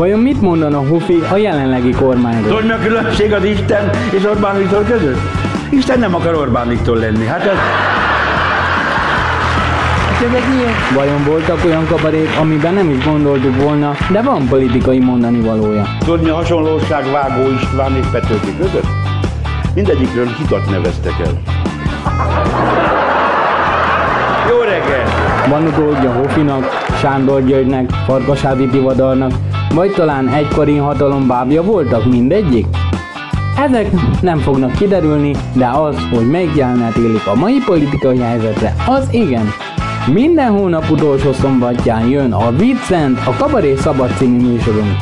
Vajon mit mondana Hufi a jelenlegi kormányról? Tudod, mi a különbség az Isten és Orbán Viktor között? Isten nem akar Orbán Viktor lenni. Hát ez... Hát. Vajon voltak olyan kabarék, amiben nem is gondoltuk volna, de van politikai mondani valója? Tudod, mi a hasonlóság Vágó István és Petőfi között? Mindegyikről hitat neveztek el. Jó reggel! Van utódja Hofinak, Sándor Györgynek, Farkasádi Tivadarnak, vagy talán egykori hatalom bábja voltak mindegyik? Ezek nem fognak kiderülni, de az, hogy melyik jelenet élik a mai politikai helyzetre, az igen. Minden hónap utolsó szombatján jön a Vincent, a Kabaré Szabad című műsorunk.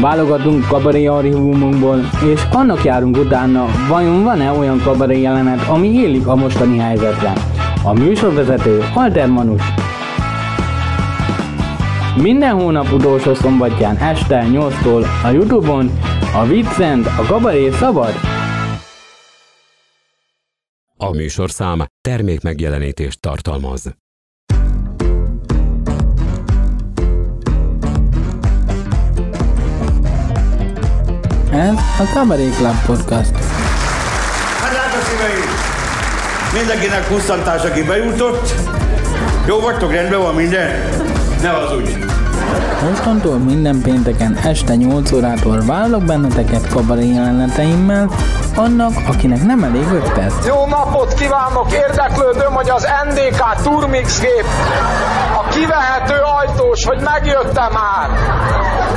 Válogatunk kabaré archívumunkból, és annak járunk utána, vajon van-e olyan kabaré jelenet, ami élik a mostani helyzetre. A műsorvezető Alter Manus. Minden hónap utolsó szombatján este 8-tól a Youtube-on a Vincent, a Kabaré Szabad A műsorszám termék megjelenítést tartalmaz. Ez a Kabaré Club Podcast. Hát drága szíveim! Mindenkinek pusztantás, aki bejutott. Jó vagytok, rendben van minden? Ne az úgy. Mostantól minden pénteken este 8 órától vállalok benneteket kabaré jeleneteimmel, annak, akinek nem elég 5 perc. Jó napot kívánok! Érdeklődöm, hogy az NDK Turmix gép a kivehető ajtós, hogy megjöttem már.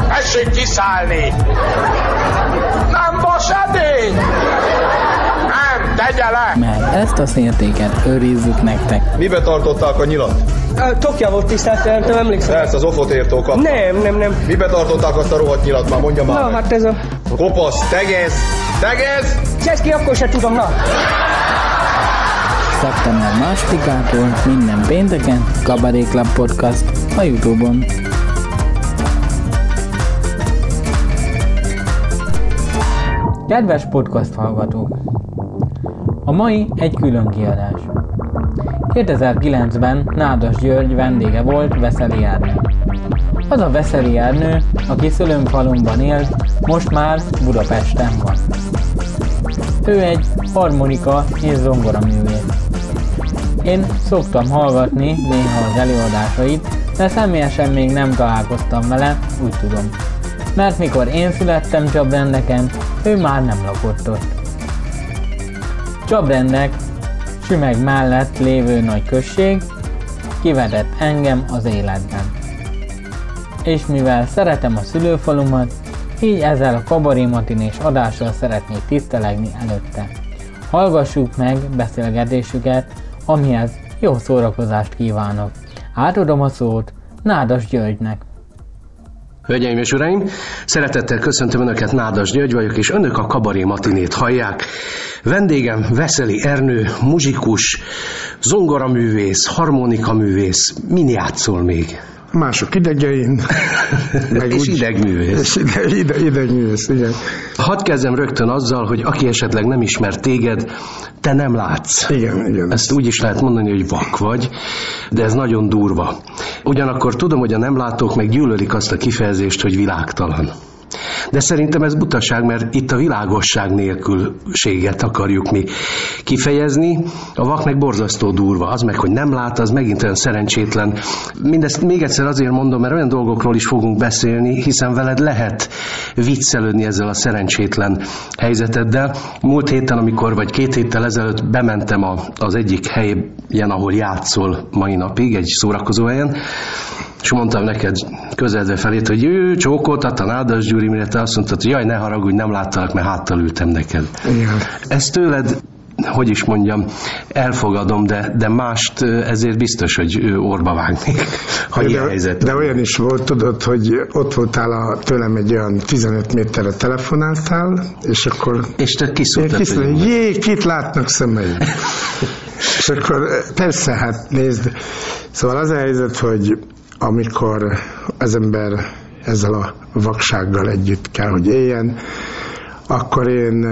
Tessék kiszállni! Nem vas edény! Nem, tegye le! Mert ezt a szértéket őrizzük nektek. Mibe tartották a nyilat? Tokja volt tisztelt, nem nem emlékszem. Persze, az ofot értókat. Nem, nem, nem. Mibe tartották azt a rohadt nyilat már, mondja már Na, meg. hát ez a... Kopasz, tegez, tegez! Cseszki, akkor se tudom, na. Szeptember másodikától minden pénteken Kabaré Club Podcast a Youtube-on. Kedves podcast hallgatók! A mai egy külön kiadás. 2009-ben Nádas György vendége volt Veszeli Ernő. Az a Veszeli Ernő, aki szülőnfalumban élt, most már Budapesten van. Ő egy harmonika és zongoraművész. Én szoktam hallgatni néha az előadásait, de személyesen még nem találkoztam vele, úgy tudom. Mert mikor én születtem Csabrendeken, ő már nem lakott ott. Csabrendek, Sümeg mellett lévő nagy község, kivetett engem az életben. És mivel szeretem a szülőfalumat, így ezzel a kabaré matinés adással szeretnék tisztelegni előtte. Hallgassuk meg beszélgetésüket, amihez jó szórakozást kívánok. Átadom a szót Nádas Györgynek. Hölgyeim és uraim, szeretettel köszöntöm Önöket, Nádas György vagyok, és Önök a Kabaré Matinét hallják. Vendégem Veszeli Ernő, muzsikus, zongoraművész, harmonikaművész, min játszol még? Mások idegein. és idegművész. És ide, ide, idegművész, igen. Hadd kezdem rögtön azzal, hogy aki esetleg nem ismer téged, te nem látsz. Igen, igen. Ezt úgy is lehet mondani, hogy vak vagy, de ez nagyon durva. Ugyanakkor tudom, hogy a nem látók meg gyűlölik azt a kifejezést, hogy világtalan. De szerintem ez butaság, mert itt a világosság nélkülséget akarjuk mi kifejezni. A vak meg borzasztó durva. Az meg, hogy nem lát, az megint olyan szerencsétlen. Mindezt még egyszer azért mondom, mert olyan dolgokról is fogunk beszélni, hiszen veled lehet viccelődni ezzel a szerencsétlen helyzeteddel. Múlt héten, amikor, vagy két héttel ezelőtt bementem a, az egyik helyen, ahol játszol mai napig, egy szórakozó helyen, és mondtam neked közeledve felét, hogy ő csókoltat a Nádas Gyuri, mire te azt mondtad, hogy jaj, ne haragudj, nem láttalak, mert háttal ültem neked. Igen. Ezt tőled hogy is mondjam, elfogadom, de, de mást ezért biztos, hogy orba vágnék, ha de, ilyen helyzet. De olyan is volt, tudod, hogy ott voltál a, tőlem egy olyan 15 méterre telefonáltál, és akkor és te kiszúrtad, hogy jé, kit látnak szemeim. és akkor persze, hát nézd, szóval az a helyzet, hogy amikor az ember ezzel a vaksággal együtt kell, hogy éljen, akkor én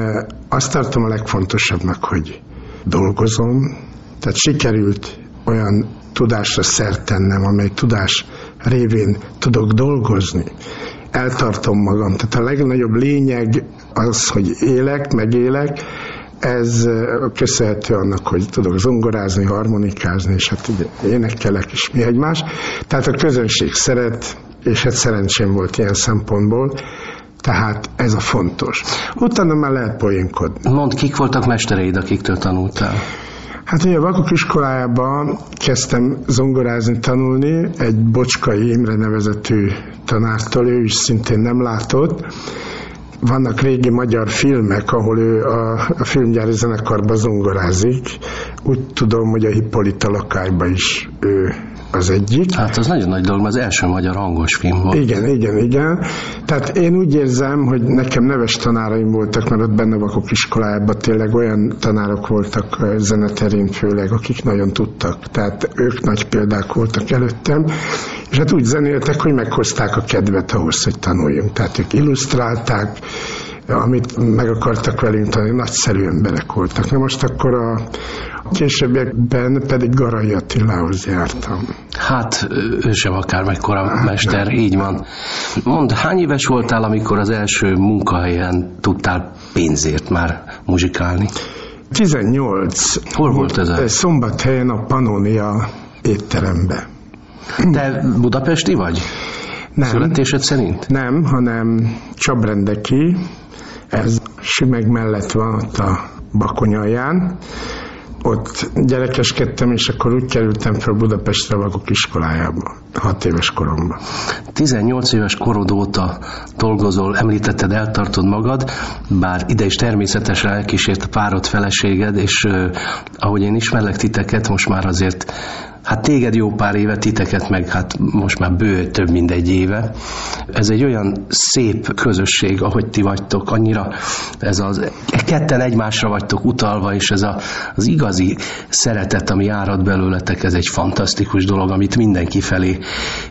azt tartom a legfontosabbnak, hogy dolgozom, tehát sikerült olyan tudásra szert tennem, amely tudás révén tudok dolgozni. eltartom magam. Tehát a legnagyobb lényeg az, hogy élek, megélek, ez köszönhető annak, hogy tudok zongorázni, harmonikázni, és hát ugye énekelek is mi egymás. Tehát a közönség szeret, és hát szerencsém volt ilyen szempontból, tehát ez a fontos. Utána már lehet poénkodni. Mondd, kik voltak mestereid, akiktől tanultál? Hát ugye a Vakok iskolájában kezdtem zongorázni, tanulni egy Bocskai Imre nevezetű tanártól, ő is szintén nem látott. Vannak régi magyar filmek, ahol ő a, a filmgyári zenekarban zongorázik. Úgy tudom, hogy a Hippolyta lakályban is ő az egyik. Hát az nagyon nagy dolog, az első magyar hangos film volt. Igen, igen, igen. Tehát én úgy érzem, hogy nekem neves tanáraim voltak, mert ott benne vakok iskolájában tényleg olyan tanárok voltak zeneterén főleg, akik nagyon tudtak. Tehát ők nagy példák voltak előttem, és hát úgy zenéltek, hogy meghozták a kedvet ahhoz, hogy tanuljunk. Tehát ők illusztrálták, amit meg akartak velünk tanulni, nagyszerű emberek voltak. Na most akkor a későbbiekben pedig Garai Attilához jártam. Hát ő sem akár mekkora mester, nem. így van. Mondd, hány éves voltál, amikor az első munkahelyen tudtál pénzért már muzsikálni? 18. Hol volt ez a- Szombathelyen a Pannonia étterembe. Te budapesti vagy? Nem. Születésed szerint? Nem, hanem Csabrendeki, ez Sümeg mellett van ott a Bakonyalján. Ott gyerekeskedtem, és akkor úgy kerültem fel Budapestre Vakok iskolájába, hat éves koromban. 18 éves korod óta dolgozol, említetted, eltartod magad, bár ide is természetesen elkísért párod feleséged, és ahogy én ismerlek titeket, most már azért Hát téged jó pár éve, titeket meg hát most már bő több mint egy éve. Ez egy olyan szép közösség, ahogy ti vagytok, annyira ez az, ketten egymásra vagytok utalva, és ez a, az igazi szeretet, ami árad belőletek, ez egy fantasztikus dolog, amit mindenki felé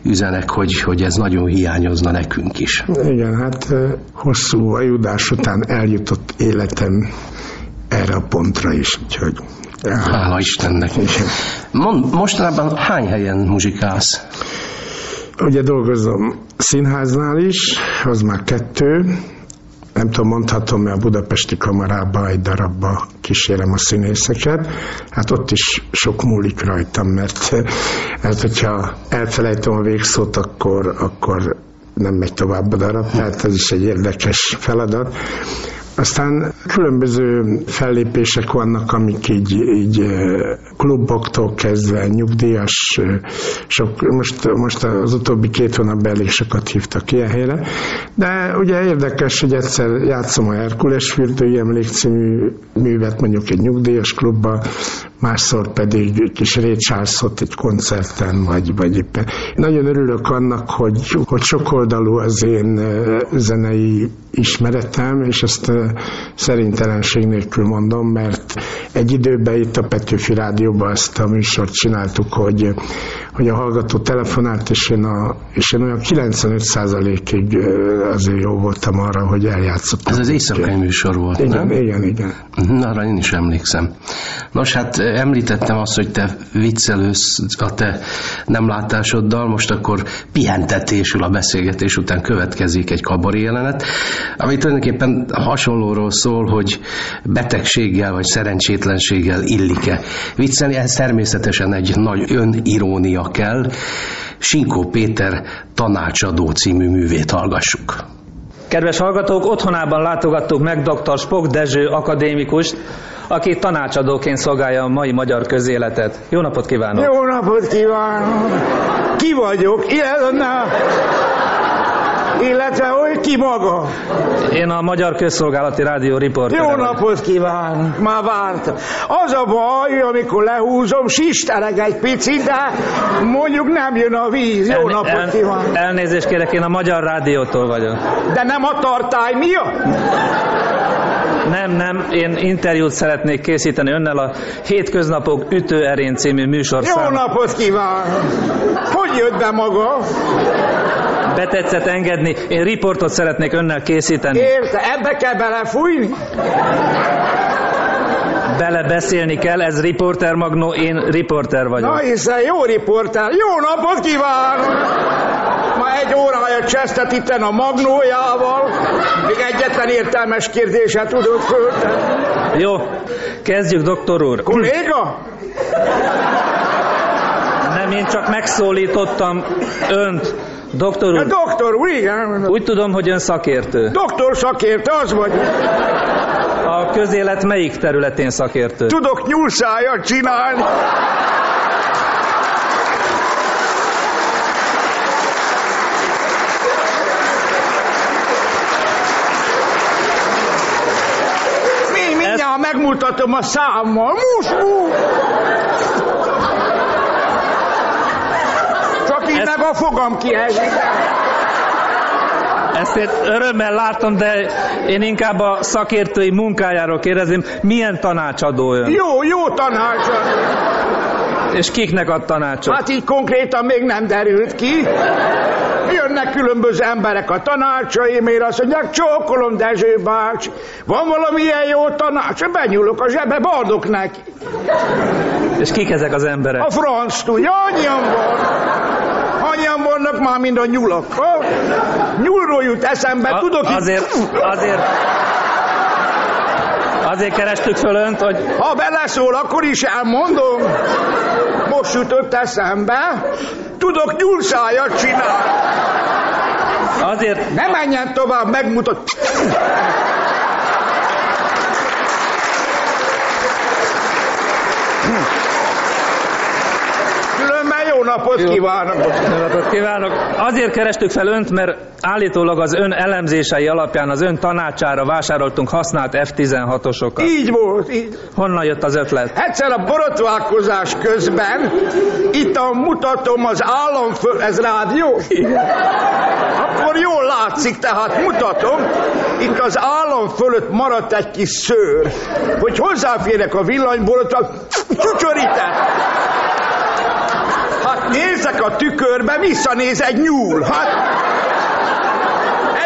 üzenek, hogy, hogy ez nagyon hiányozna nekünk is. Igen, hát hosszú ajudás után eljutott életem erre a pontra is, úgyhogy Hála Istennek. Igen. Mond, mostanában hány helyen muzsikálsz? Ugye dolgozom színháznál is, az már kettő, nem tudom, mondhatom, mert a budapesti kamarában egy darabba kísérem a színészeket. Hát ott is sok múlik rajtam, mert, mert hogyha elfelejtem a végszót, akkor, akkor nem megy tovább a darab, tehát ez is egy érdekes feladat. Aztán különböző fellépések vannak, amik így, így eh, kluboktól kezdve nyugdíjas, eh, sok, most, most az utóbbi két hónapban elég sokat hívtak ilyen helyre, de ugye érdekes, hogy egyszer játszom a Herkules fürdői emlék című művet mondjuk egy nyugdíjas klubba, másszor pedig kis Ray egy koncerten, vagy, vagy éppen. Nagyon örülök annak, hogy, hogy sokoldalú az én eh, zenei ismeretem, és ezt szerintelenség nélkül mondom, mert egy időben itt a Petőfi Rádióban ezt a műsort csináltuk, hogy, hogy a hallgató telefonált, és én, a, és én olyan 95%-ig eh, azért jó voltam arra, hogy eljátszottam. Ez az éjszakai műsor volt, Igen, nem? igen, igen. Na, arra én is emlékszem. Nos, hát említettem azt, hogy te viccelősz a te nem látásoddal, most akkor pihentetésül a beszélgetés után következik egy kabaré jelenet, ami tulajdonképpen hasonlóról szól, hogy betegséggel vagy szerencsétlenséggel illik-e. Viccelni, ez természetesen egy nagy önirónia kell. Sinkó Péter tanácsadó című művét hallgassuk. Kedves hallgatók, otthonában látogattuk meg dr. Spok Dezső akadémikust, aki tanácsadóként szolgálja a mai magyar közéletet. Jó napot kívánok! Jó napot kívánok! Ki vagyok? Illetve, illetve hogy ki maga? Én a Magyar Közszolgálati Rádió riportere Jó napot kívánok! Már vártam. Az a baj, amikor lehúzom, sistereg egy picit, de mondjuk nem jön a víz. Jó Elné- napot el- kívánok! Elnézést kérek, én a Magyar Rádiótól vagyok. De nem a tartály miatt? Nem, nem, én interjút szeretnék készíteni önnel a Hétköznapok ütőerén című Jó műsorszámban. napot kívánok! Hogy jött be maga? Betetszett engedni, én riportot szeretnék önnel készíteni. Érte, ebbe kell belefújni? Bele beszélni kell, ez riporter magnó, én riporter vagyok. Na hiszen jó riportál. Jó napot kívánok! Ma egy órája csesztet itten a magnójával, még egyetlen értelmes kérdéset tudok föltenni. Jó, kezdjük, doktor úr. Kolléga? Nem, én csak megszólítottam önt. Doktor Ja, úr, doktor úr, igen. úgy tudom, hogy ön szakértő. Doktor szakértő, az vagy. A közélet melyik területén szakértő? Tudok nyúlszájat csinálni. Mi, mindjárt megmutatom a számmal. Muskú! Csak így Ezt- meg a fogam kiesik. Ezt én örömmel látom, de én inkább a szakértői munkájáról kérdezem, milyen tanácsadó ön? Jó, jó tanácsot. És kiknek ad tanácsot? Hát így konkrétan még nem derült ki. Jönnek különböző emberek a tanácsaimért, azt mondják, csókolom Dezső bácsi, van valami ilyen jó tanács? Benyúlok a zsebe, adok neki. És kik ezek az emberek? A franc tudja, annyian van. Annyian vannak már, mind a nyulak. Ha? Nyúlról jut eszembe, A- tudok itt- azért, azért, azért kerestük föl önt, hogy Ha beleszól, akkor is elmondom. Most jutott eszembe. Tudok nyúlszájat csinálni. azért, Ne menjen tovább, megmutat. Különben jó napot kívánok. Jó napot kívánok! Azért kerestük fel önt, mert állítólag az ön elemzései alapján az ön tanácsára vásároltunk használt F-16-osokat. Így volt, így. Honnan jött az ötlet? Egyszer a borotválkozás közben itt a mutatom az állam föl, ez rádió? Akkor jól látszik, tehát mutatom, itt az állam fölött maradt egy kis szőr, hogy hozzáférek a villanyborotva, csücsörített. Nézek a tükörbe, visszanéz egy nyúl. Hát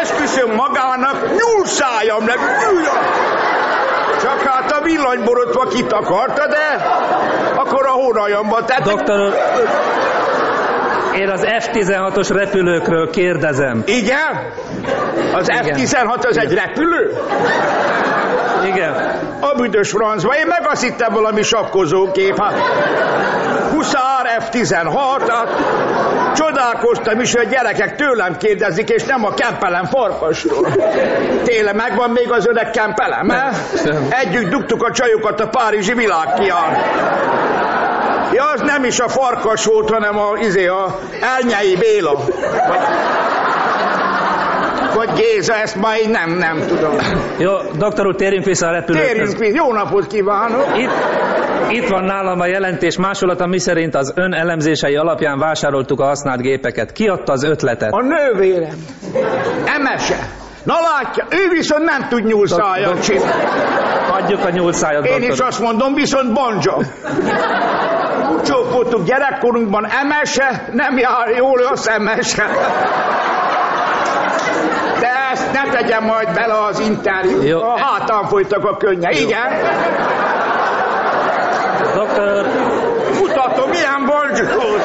esküszöm magának, nyúlszájam lett, nyúljam. Csak hát a villanyborotva kitakarta, de akkor a hónajamba tett. Doktor úr, én az F-16-os repülőkről kérdezem. Igen? Az Igen. F-16 az egy repülő? Igen. A büdös francba. Én meg azt hittem valami sakkozókép. Hát, Huszár F-16, hát csodálkoztam is, hogy a gyerekek tőlem kérdezik, és nem a kempelem farkasról. Téle megvan még az öreg kempelem, eh? Együtt dugtuk a csajokat a Párizsi világkián. Ja, az nem is a farkas volt, hanem a, izé, a Elnyei Béla. Vagy, vagy Géza, ezt már így nem, nem tudom. Jó, doktor úr, térjünk vissza a repülőkhöz. Térjünk vissza, jó napot kívánok! Itt, itt van nálam a jelentés másolata, miszerint az ön elemzései alapján vásároltuk a használt gépeket. Ki adta az ötletet? A nővérem. Emese. Na látja, ő viszont nem tud nyúlszájat csinálni. Adjuk a nyúlszájat, Én doktor is azt mondom, viszont banja. Csókoltuk gyerekkorunkban emese, nem jár jól a szemese. De ezt ne tegyem majd bele az interjúba. Jó. A hátán folytak a könnye. Igen? Doktor Mutatom, milyen bongyó.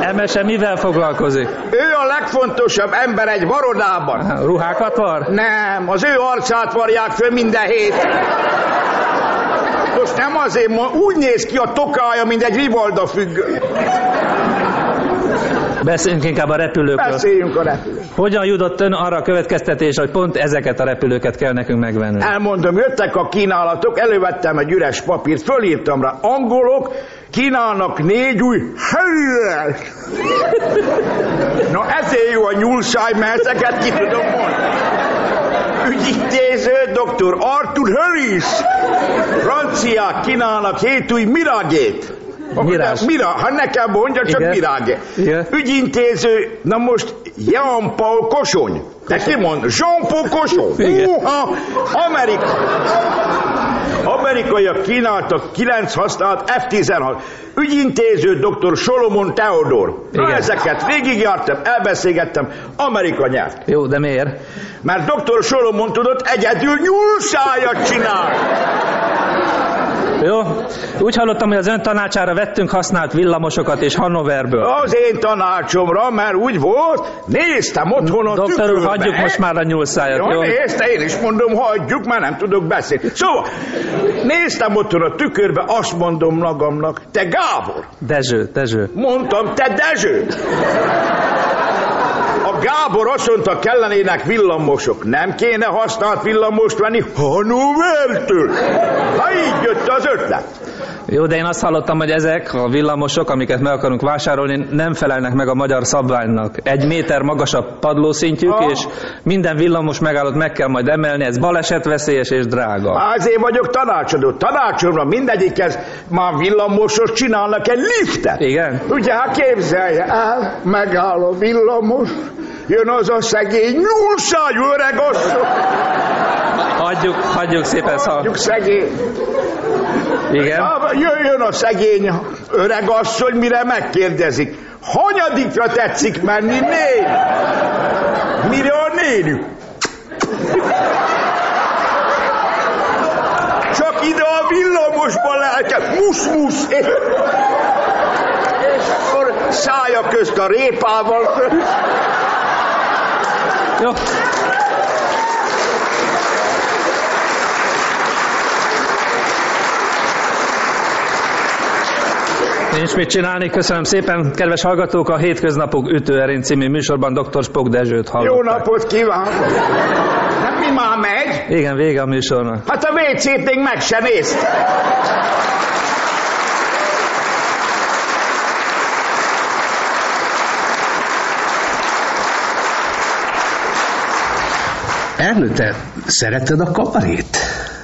Emese mivel foglalkozik? Ő a legfontosabb ember egy varodában. Ruhákat var? Nem, az ő arcát varják föl minden hét. Most nem azért, úgy néz ki a tokája, mint egy rivalda függő. Beszéljünk inkább a repülőkről. Beszéljünk a repülő. Hogyan jutott ön arra a következtetésre, hogy pont ezeket a repülőket kell nekünk megvenni? Elmondom, jöttek a kínálatok, elővettem egy üres papírt, fölírtam rá, angolok kínálnak négy új helyet. Na ezért jó a nyúlszáj, mert ezeket ki tudom mondani. Ügyintéző dr. Arthur Harris. Franciák kínálnak hét új miragét. Mirás. Mira, ha nekem mondja, csak Igen. mirage. Igen. Ügyintéző, na most Jean-Paul Kosony. De ki mond? Jean-Paul Kosony. Igen. Húha, Amerika. Amerikaiak kínáltak 9 használt F-16. Ügyintéző dr. Solomon Theodor. Na Igen. ezeket végigjártam, elbeszélgettem, Amerika nyert. Jó, de miért? Mert dr. Solomon tudott egyedül nyúlsájat csinálni. Jó, úgy hallottam, hogy az ön tanácsára vettünk használt villamosokat és Hannoverből. Az én tanácsomra, mert úgy volt, néztem otthon a Doktor úr, hagyjuk most már a nyúlszájat, jó? jó? nézte, én is mondom, hagyjuk, mert nem tudok beszélni. Szóval, néztem otthon a tükörbe, azt mondom magamnak, te Gábor, Dezső, Dezső. mondtam, te Dezső. Gábor azt mondta, kellenének villamosok. Nem kéne használt villamost venni Hannovertől. Ha így jött az ötlet. Jó, de én azt hallottam, hogy ezek a villamosok, amiket meg akarunk vásárolni, nem felelnek meg a magyar szabványnak. Egy méter magasabb padlószintjük, Ah. és minden villamos megállót meg kell majd emelni, ez balesetveszélyes és drága. Azért vagyok tanácsadó. Tanácsomra mindegyikhez már villamosos csinálnak egy liftet. Igen? Ugye, hát képzelje el, megáll a villamos, jön az a szegény nyúlszájú öreg asszony. Hagyjuk, hagyjuk szépen szal. Hagyjuk szegény. Igen? Ja, Jöjjön a szegény öreg asszony, mire megkérdezik. Hanyadikra tetszik menni, néni? Mire a néni? Csak ide a villamosba lehet, musz-musz. És akkor szája közt a répával. Jó. Nincs mit csinálni, köszönöm szépen. Kedves hallgatók, a Hétköznapok ütőerén című műsorban dr. Spock Dezsőt Jó hallották. napot kívánok! Hát mi már megy? Igen, vége a műsornak. Hát a WC-t még meg se nézt. Ernő, te szereted a kabarét?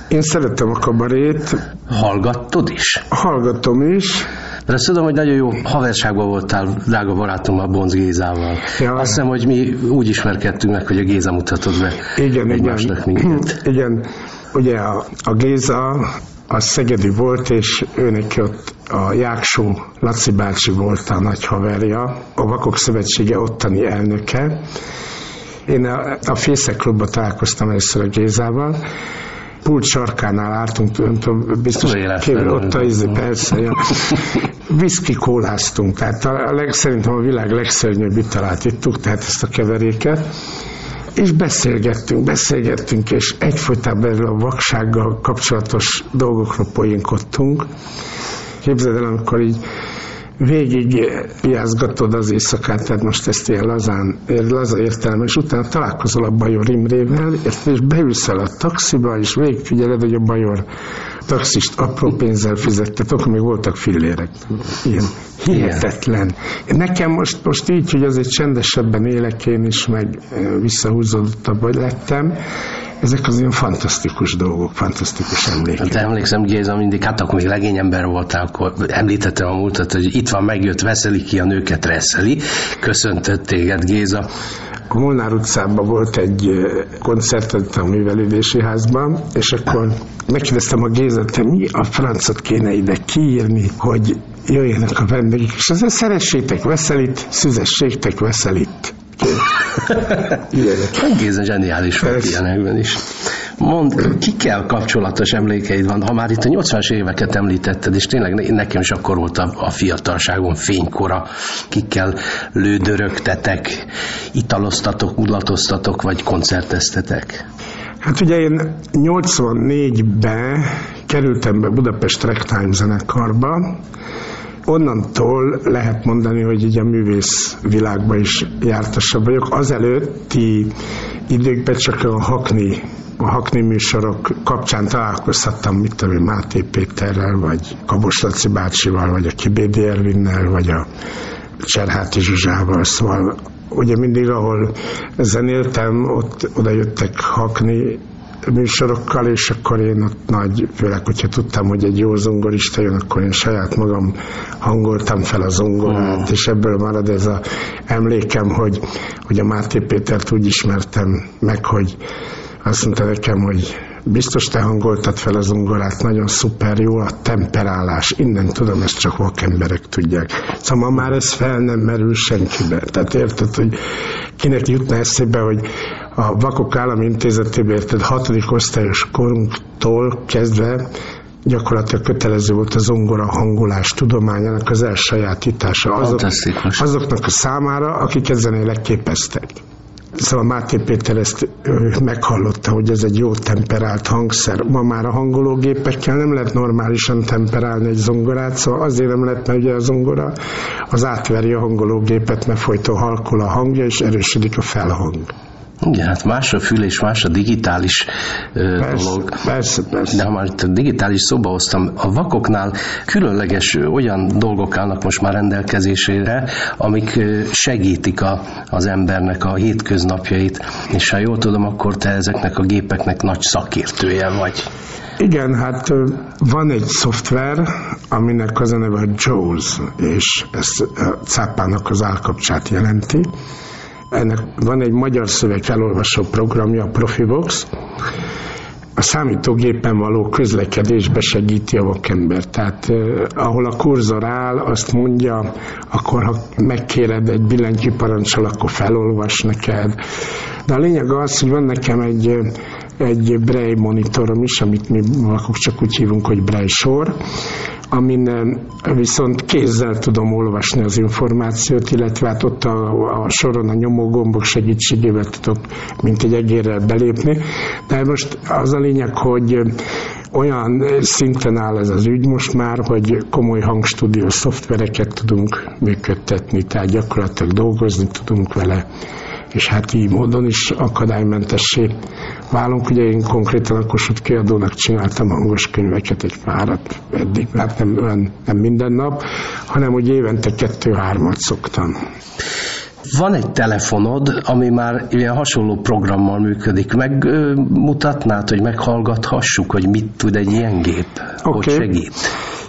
Én szeretem a kabarét, Hallgattod is? hallgatom is, De azt tudom, hogy nagyon jó haverságban voltál drága barátommal, Bonc Gézával. Ja. Azt hiszem, hogy mi úgy ismerkedtünk meg, hogy a Géza mutatott be Igen, egymásnak igen. minket. igen. Ugye a, a Géza az szegedi volt, és őnek ott a Jáksó Laci bácsi volt a nagy haverja, a Vakok Szövetsége ottani elnöke. Én a, a Fészek Klubba találkoztam először a Gézával, pult sarkánál álltunk, nem tudom, biztos kívül, ott a izé, persze, ja. Whisky kóláztunk, tehát a leg, szerintem a világ legszörnyűbb italát ittuk, tehát ezt a keveréket, és beszélgettünk, beszélgettünk, és egyfolytában erről a vaksággal kapcsolatos dolgokról poénkodtunk. Képzeld el, amikor így végig piázgatod az éjszakát, tehát most ezt ilyen lazán, laza értelme, és utána találkozol a Bajor Imrével, és beülsz el a taxiba, és végigfigyeled, hogy a Bajor taxist apró pénzzel fizettet, akkor még voltak fillérek. Ilyen hihetetlen. Nekem most, most így, hogy azért csendesebben élek én is, meg eh, visszahúzódottabb lettem, ezek az ilyen fantasztikus dolgok, fantasztikus emlékek. Hát emlékszem, Géza, mindig, hát akkor még legény ember voltál, akkor említettem a múltat, hogy itt van, megjött, veszeli ki a nőket, reszeli. Köszöntött téged, Géza. A Molnár utcában volt egy koncertet a művelődési házban, és akkor megkérdeztem a Gézet, te mi a francot kéne ide kiírni, hogy jöjjenek a vendégek, és azért szeressétek veszelit, szüzessétek veszelit. Géza zseniális volt ilyenekben is. Mond, kikkel kapcsolatos emlékeid van? Ha már itt a 80-as éveket említetted, és tényleg ne- nekem is akkor volt a, a fiatalságom fénykora, kikkel lődörögtetek, italoztatok, mulatoztatok, vagy koncerteztetek? Hát ugye én 84-ben kerültem be Budapest Ragtime zenekarba, onnantól lehet mondani, hogy így a művész világban is jártasabb vagyok. Azelőtti időkben csak a hakni a hakni műsorok kapcsán találkozhattam, mit tudom Máté Péterrel, vagy Kabos Laci bácsival, vagy a Kibédi Ervinnel, vagy a Cserháti Zsuzsával, szóval ugye mindig, ahol zenéltem, ott oda jöttek hakni műsorokkal, és akkor én ott nagy, főleg, hogyha tudtam, hogy egy jó zongorista jön, akkor én saját magam hangoltam fel a zongorát, és ebből marad ez a emlékem, hogy, hogy a Máté Pétert úgy ismertem meg, hogy azt mondta nekem, hogy biztos te hangoltad fel a zongorát, nagyon szuper, jó a temperálás, innen tudom, ezt csak vakemberek tudják. Szóval ma már ez fel nem merül senkibe. Tehát érted, hogy kinek jutna eszébe, hogy a Vakok Állami Intézetében érted hatodik osztályos korunktól kezdve gyakorlatilag kötelező volt a zongora hangolás tudományának az elsajátítása azok, azoknak a számára, akik ezen leképeztek. Szóval Máté Péter ezt meghallotta, hogy ez egy jó temperált hangszer. Ma már a hangológépekkel nem lehet normálisan temperálni egy zongorát, szóval azért nem lehet, mert ugye a zongora az átveri a hangológépet, mert folyton halkul a hangja, és erősödik a felhang. Igen, hát más a fül és más a digitális Persze, dolog. persze, persze. De ha már itt a digitális szóba hoztam, a vakoknál különleges olyan dolgok állnak most már rendelkezésére, amik segítik a, az embernek a hétköznapjait, és ha jól tudom, akkor te ezeknek a gépeknek nagy szakértője vagy. Igen, hát van egy szoftver, aminek az a neve a JAWS, és ez cápának az állkapcsát jelenti. Ennek van egy magyar szöveg felolvasó programja, a Profibox, a számítógépen való közlekedésbe segíti a vakember. Tehát eh, ahol a kurzor áll, azt mondja, akkor ha megkéred egy billentyű parancsol, akkor felolvas neked. De a lényeg az, hogy van nekem egy, egy Braille monitorom is, amit mi vakok csak úgy hívunk, hogy Braille sor, amin eh, viszont kézzel tudom olvasni az információt, illetve hát ott a, a soron a nyomógombok segítségével tudok, mint egy egérrel belépni. De most az a lényeg, hogy eh, olyan szinten áll ez az ügy most már, hogy komoly hangstúdió szoftvereket tudunk működtetni, tehát gyakorlatilag dolgozni tudunk vele, és hát így módon is akadálymentessé válunk. Ugye én konkrétan a Kossuth kiadónak csináltam hangos könyveket egy párat eddig, hát nem, olyan- nem minden nap, hanem hogy évente kettő-hármat szoktam. Van egy telefonod, ami már ilyen hasonló programmal működik. Megmutatnád, hogy meghallgathassuk, hogy mit tud egy ilyen gép? Hogy Oké. segít?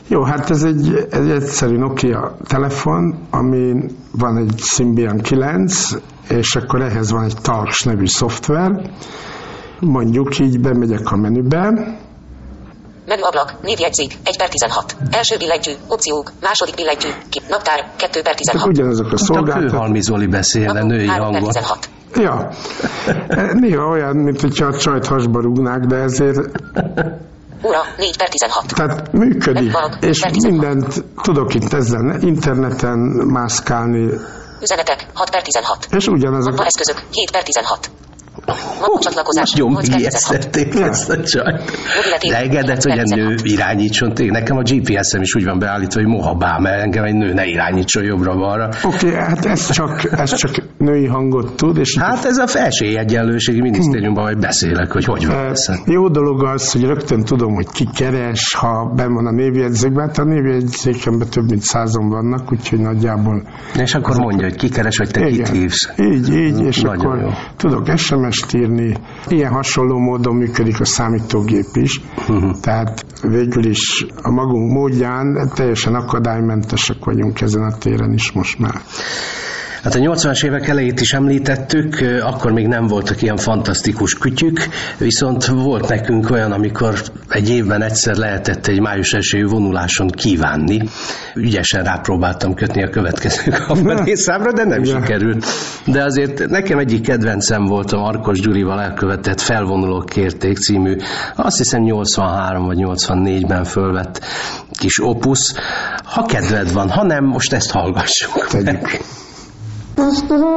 Jó, hát ez egy, egy egyszerű Nokia telefon, ami van egy Symbian 9, és akkor ehhez van egy Talks nevű szoftver. Mondjuk így bemegyek a menübe, Menüablak, névjegyzék, 1 per 16. Első billentyű, opciók, második billentyű, kip, naptár, 2 per csak 16. ugyanazok a a szolgáltatók. Kőhalmi Zoli beszélne, női 3 per hangon. 16. Ja, néha olyan, mint hogyha a csajt hasba rúgnák, de ezért Ura, 4 per 16. tehát működik, és mindent tudok itt ezzel interneten mászkálni, Üzenetek, 6 per 16. és ugyanazok Mappa eszközök, 7 per 16. Mappa csatlakozás, Nagyon 8 per 16. ijesztették ezt a csajt. De engedett, hogy egy nő irányítson tényleg. Nekem a GPS-em is úgy van beállítva, hogy mohabá, mert engem egy nő ne irányítson jobbra-balra. Oké, okay, hát ez csak, ez csak női hangot tud, és Hát ez a felső egyenlőségi minisztériumban majd beszélek, hogy hogy van Eh, ez. Jó dolog az, hogy rögtön tudom, hogy ki keres, ha ben van a névjegyzékben, hát a névjegyzékemben több mint százon vannak, úgyhogy nagyjából... És akkor mondja, hogy ki keres, vagy te kit hívsz. Így, így, és Nagyon akkor jó. tudok SMS-t írni. Ilyen hasonló módon működik a számítógép is. Mhm. Tehát végül is a magunk módján teljesen akadálymentesek vagyunk ezen a téren is most már. Hát a 80-as évek elejét is említettük, akkor még nem voltak ilyen fantasztikus kütyük, viszont volt nekünk olyan, amikor egy évben egyszer lehetett egy május esőjű vonuláson kívánni. Ügyesen rápróbáltam kötni a következő kampanészámra, de nem Igen. sikerült. De azért nekem egyik kedvencem volt a Markos Gyurival elkövetett Felvonulók kérték című, azt hiszem 83 vagy 84-ben fölvett kis opusz. Ha kedved van, ha nem, most ezt hallgassuk. Tegyük. Oh,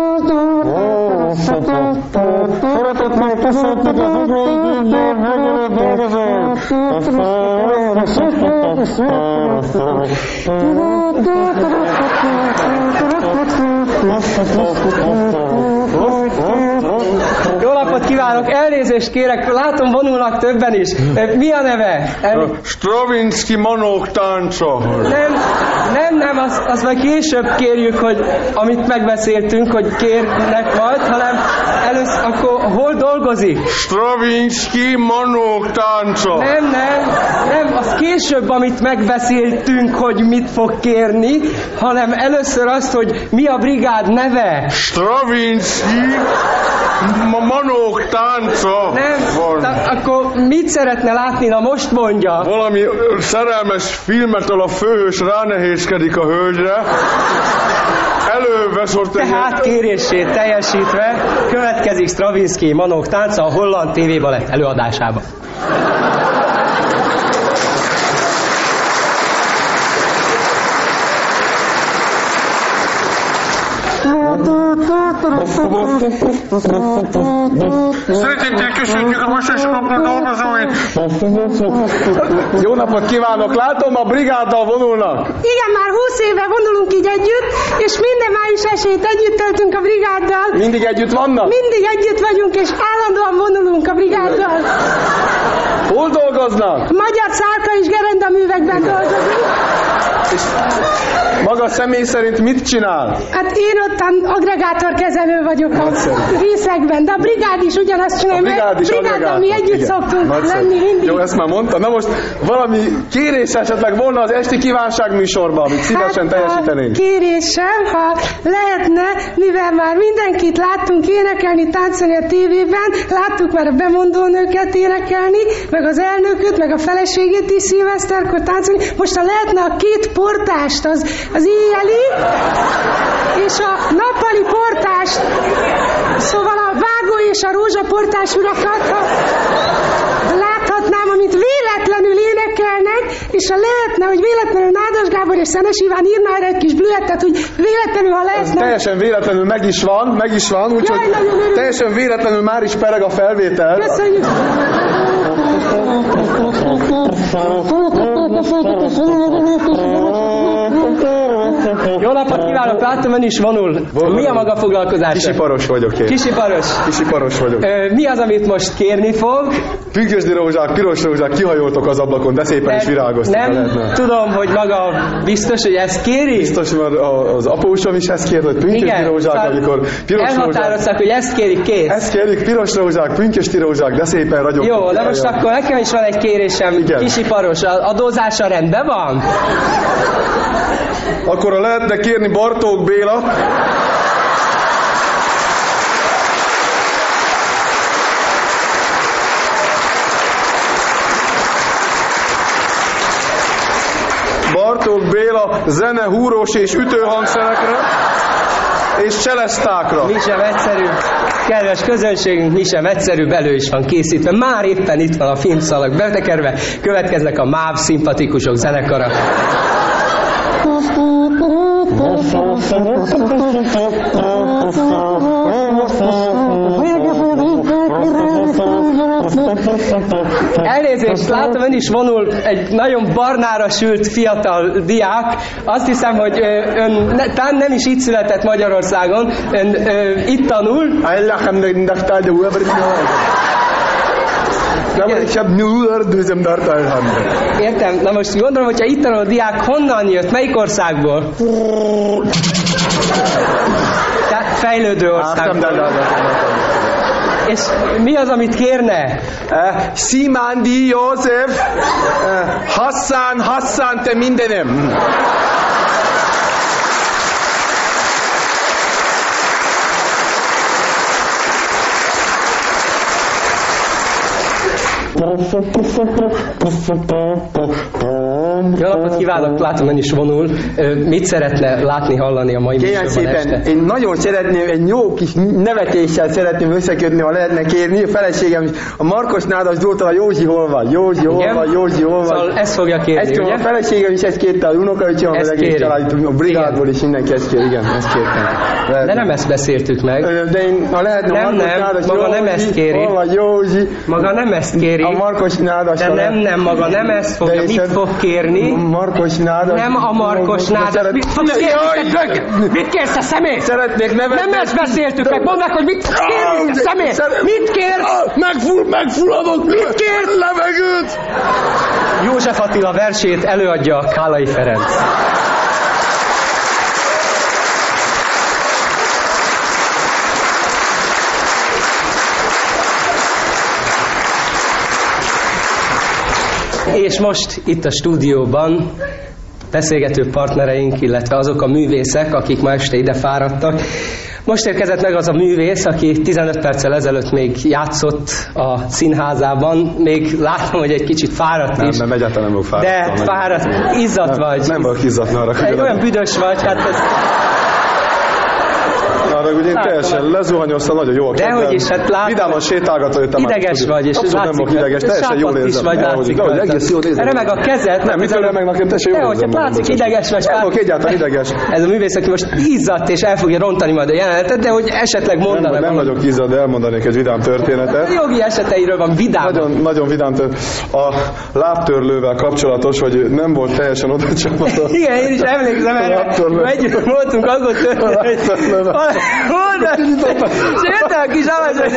Jó napot kívánok, elnézést kérek, látom vonulnak többen is. Mi a neve? El... Stravinsky manók tánca. Nem, nem, nem, azt, azt majd később kérjük, hogy amit megbeszéltünk, hogy kérnek majd, hanem először, akkor hol dolgozik? Stravinsky manók tánca. Nem, nem, nem, az később, amit megbeszéltünk, hogy mit fog kérni, hanem először azt, hogy mi a brigád neve. Stravinsky ma manók tánca. Nem, Van. ta, akkor mit szeretne látni, na most mondja. Valami szerelmes filmetől a főhős ránehézkedik a hölgyre. Elővesz ott egy... Tehát kérését teljesítve következik Stravinsky Manók tánca a holland TV balett előadásába. Szeretettel köszöntjük a Vasasklubban dolgozóit! Jó napot kívánok! Látom, a brigáddal vonulnak! Igen, már 20 éve vonulunk így együtt, és minden május esélyt együtt töltünk a brigáddal. Mindig együtt vannak? Mindig együtt vagyunk, és állandóan vonulunk a brigáddal. Hol dolgoznak? Magyar szárka és gerenda művekben dolgozunk. Maga személy szerint mit csinál? Hát én ottan agregátor kezelő vagyok a részekben, de a brigád is ugyanazt csinálja, A brigád is brigáddal agregátor. mi együtt Igen. szoktunk Nagyszerű. lenni mindig. Jó, ezt már mondta. Na most valami kérés esetleg volna az esti kívánság műsorban, amit szívesen teljesítenénk. Hát, Kérésem, ha lehetne, mivel már mindenkit láttunk énekelni, táncolni a tévében, láttuk már a bemondónőket énekelni, meg az elnököt, meg a feleségét is szilveszterkor táncolni. Most ha lehetne a két portást, az, az éjjeli, és a nappali portást, szóval a vágó és a rózsaportás urakat, ha láthatnám, amit véletlenül énekelnek, és ha lehetne, hogy véletlenül Nádas Gábor és Szenes Iván írná erre egy kis blüettet, hogy véletlenül, ha Ez lehetne... teljesen véletlenül meg is van, meg is van, úgyhogy teljesen véletlenül már is pereg a felvétel. Köszönjük! Jó napot kívánok, láttam, ön is vonul. Mi a maga foglalkozása? Kisiparos vagyok én. Kisiparos. Kisiparos vagyok. Ö, mi az, amit most kérni fog? Pünkösdi rózsák, piros rózsák, kihajoltok az ablakon, de szépen is virágoztok. ha nem lehetne. tudom, hogy maga biztos, hogy ezt kéri? Biztos, mert az apósom is ezt kért, hogy pünkösdi Igen, rózsák, szóval amikor piros rózsák. hogy ezt kérik, kész. Ezt kérjük, piros rózsák, pünkösdi rózsák, de szépen ragyogtok. Jó, de most akkor nekem is van egy kérésem, Igen. kisiparos, adózása rendben van? Akkor ha lehetne kérni Bartók Béla, Bartók Béla zene, húrós és ütőhangszerekre és cselesztákra. Mi sem egyszerű. Kedves közönségünk, mi sem egyszerűbb, elő is van készítve. Már éppen itt van a filmszalag betekerve, következnek a MÁV szimpatikusok zenekara. Elnézést, látom, ön is vonul egy nagyon barnára sült fiatal diák. Azt hiszem, hogy ön talán nem is itt született Magyarországon, ön itt tanul. Értem, na most gondolom, hogyha itt tanul a diák, honnan jött, melyik országból? Tehát fejlődő országból. És mi az, amit kérne? Simándi József, Hassan, Hassan, te mindenem. pıfı pıfı pıfı pıfı pıfı Jó napot kívánok, látom, ön is vonul. Mit szeretne látni, hallani a mai Kérem szépen, este? én nagyon szeretném, egy jó kis nevetéssel szeretném összekötni, ha lehetne kérni. A feleségem is, a Markos Nádas Zoltán, a Józsi hol van? Józsi hol van? Józsi hol van? Szóval ezt fogja kérni, ezt ugye? A feleségem is ezt kérte, az unokaöcsém, az egész család, a brigádból is mindenki ezt kér, igen, ezt kértem. De nem ezt beszéltük meg. De én, ha lehetne Nem, Markos nem, Nádas, maga nem Józsi, ezt kéri. Hol van Józsi? Maga nem ezt kéri. A Markos Nádas. De nem, nem, maga nem ezt fogja. Mit fog kérni? Markos Nádas. Nem a Markos szeret- Mit fogsz kérni? dög? Mit kérsz, te személy? Szeretnék nevetni. Nem ezt beszéltük meg. Mondd meg, hogy mit kérni, te személy? Mit kérsz? Megfull, megfulladok. Mit kérsz? Levegőt. József Attila versét előadja Kálai Ferenc. És most itt a stúdióban beszélgető partnereink, illetve azok a művészek, akik ma este ide fáradtak. Most érkezett meg az a művész, aki 15 perccel ezelőtt még játszott a színházában, még látom, hogy egy kicsit fáradt Nem, is. nem, egyáltalán nem vagyok fáradt. De Nem, fáradt, izzadt nem, vagy. Nem vagyok izzadni arra. Olyan büdös vagy, hát ez... Haragudj, én teljesen hogy- lezuhanyoztam, nagyon jól Dehogy kedvem. is, hát látom. Vidáman sétálgatva jöttem. át, Ideges tudod. vagy, és Abszolút nem vagyok ideges, hogy teljesen jól érzem. vagy, látszik dehogy, rajta. egész jól érzem. Remeg a kezed. Nem, mit remeg nekem, teljesen jól érzem. hát magam, látszik, ideges vagy. Nem vagyok egyáltalán ideges. Ez a művész, aki most izzadt és el fogja rontani majd a jelenetet, de hogy esetleg Nem, mondanak. nem vagyok izzad, de elmondanék egy vidám történetet. Jogi eseteiről van vidám. Nagyon, nagyon vidám történet. A lábtörlővel kapcsolatos, hogy nem volt teljesen oda csapató. Igen, én is emlékszem erre. Együtt voltunk, az volt történet, hogy Jöttem a kis avaz, hogy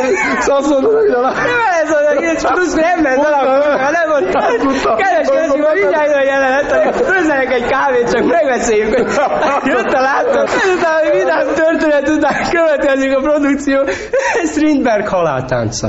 Azt mondod, hogy a nem ez az egész, plusz nem ment alakul, nem mondta, kedves közül, hogy mindjárt a jelenet, hogy főzzenek egy kávét, csak megbeszéljük, hogy jött a látszat, ezután, hogy vidám történet után következik a produkció, Strindberg haláltánca.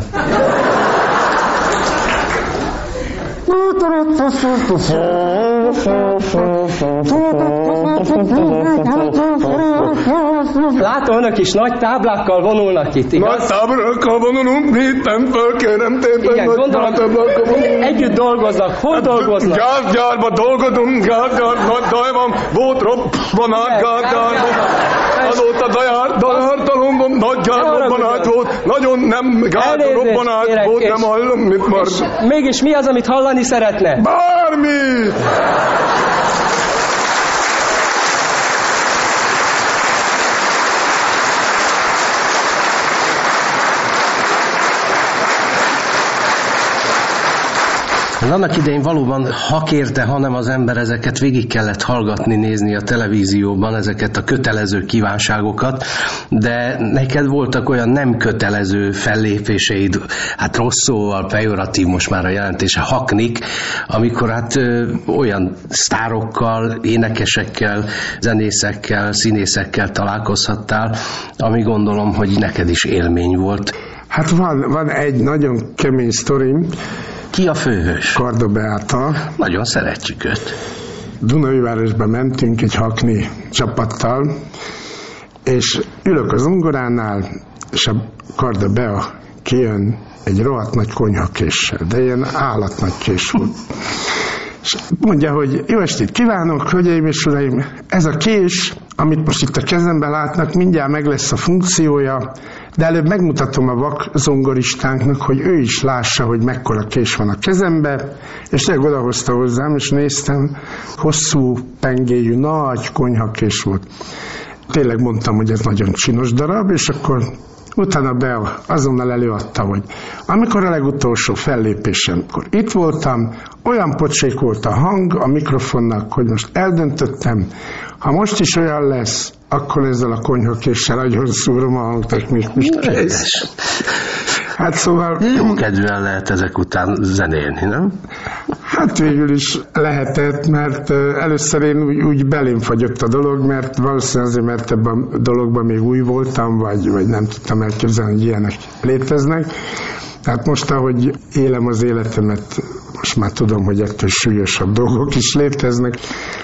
Látom, önök is nagy táblákkal vonulnak itt, igaz? Nagy táborokkal vonulunk, héten föl kérem tépen, Igen, nagy gondolom, táborokkal vonulunk. együtt dolgoznak. Hol dolgoznak? Gázgyárba dolgozunk, gázgyár, nagy daj van, volt robbanát gázgyárba. Azóta dajár, dajártalomban nagy gyárrobbanát volt, nagyon nem kérek, volt, és- nem hallom, mit már. Mégis mi az, amit hallani szeretne? Bármi! Annak idején valóban, ha kérte, hanem az ember ezeket végig kellett hallgatni, nézni a televízióban, ezeket a kötelező kívánságokat, de neked voltak olyan nem kötelező fellépéseid, hát rossz szóval, pejoratív most már a jelentése, haknik, amikor hát ö, olyan sztárokkal, énekesekkel, zenészekkel, színészekkel találkozhattál, ami gondolom, hogy neked is élmény volt. Hát van, van egy nagyon kemény sztorim. Ki a főhős? Kardo Beáta. Nagyon szeretjük őt. Dunaújvárosba mentünk egy hakni csapattal, és ülök az ungoránál, és a Karda Bea kijön egy rohadt nagy konyhakéssel, de ilyen állatnagy kés volt. És mondja, hogy jó estét kívánok, hölgyeim és uraim, ez a kés, amit most itt a kezemben látnak, mindjárt meg lesz a funkciója, de előbb megmutatom a vak zongoristánknak, hogy ő is lássa, hogy mekkora kés van a kezembe, és tényleg odahozta hozzám, és néztem, hosszú, pengéjű, nagy konyhakés volt. Tényleg mondtam, hogy ez nagyon csinos darab, és akkor utána be azonnal előadta, hogy amikor a legutolsó fellépésemkor itt voltam, olyan pocsék volt a hang a mikrofonnak, hogy most eldöntöttem, ha most is olyan lesz, akkor ezzel a konyhakéssel nagyon szúrom a hangtechnikust. Hát szóval... Jó kedvűen lehet ezek után zenélni, nem? Hát végül is lehetett, mert először én úgy, úgy belém fagyott a dolog, mert valószínűleg azért, mert ebben a dologban még új voltam, vagy, vagy nem tudtam elképzelni, hogy ilyenek léteznek. Tehát most, ahogy élem az életemet, most már tudom, hogy ettől súlyosabb dolgok is léteznek.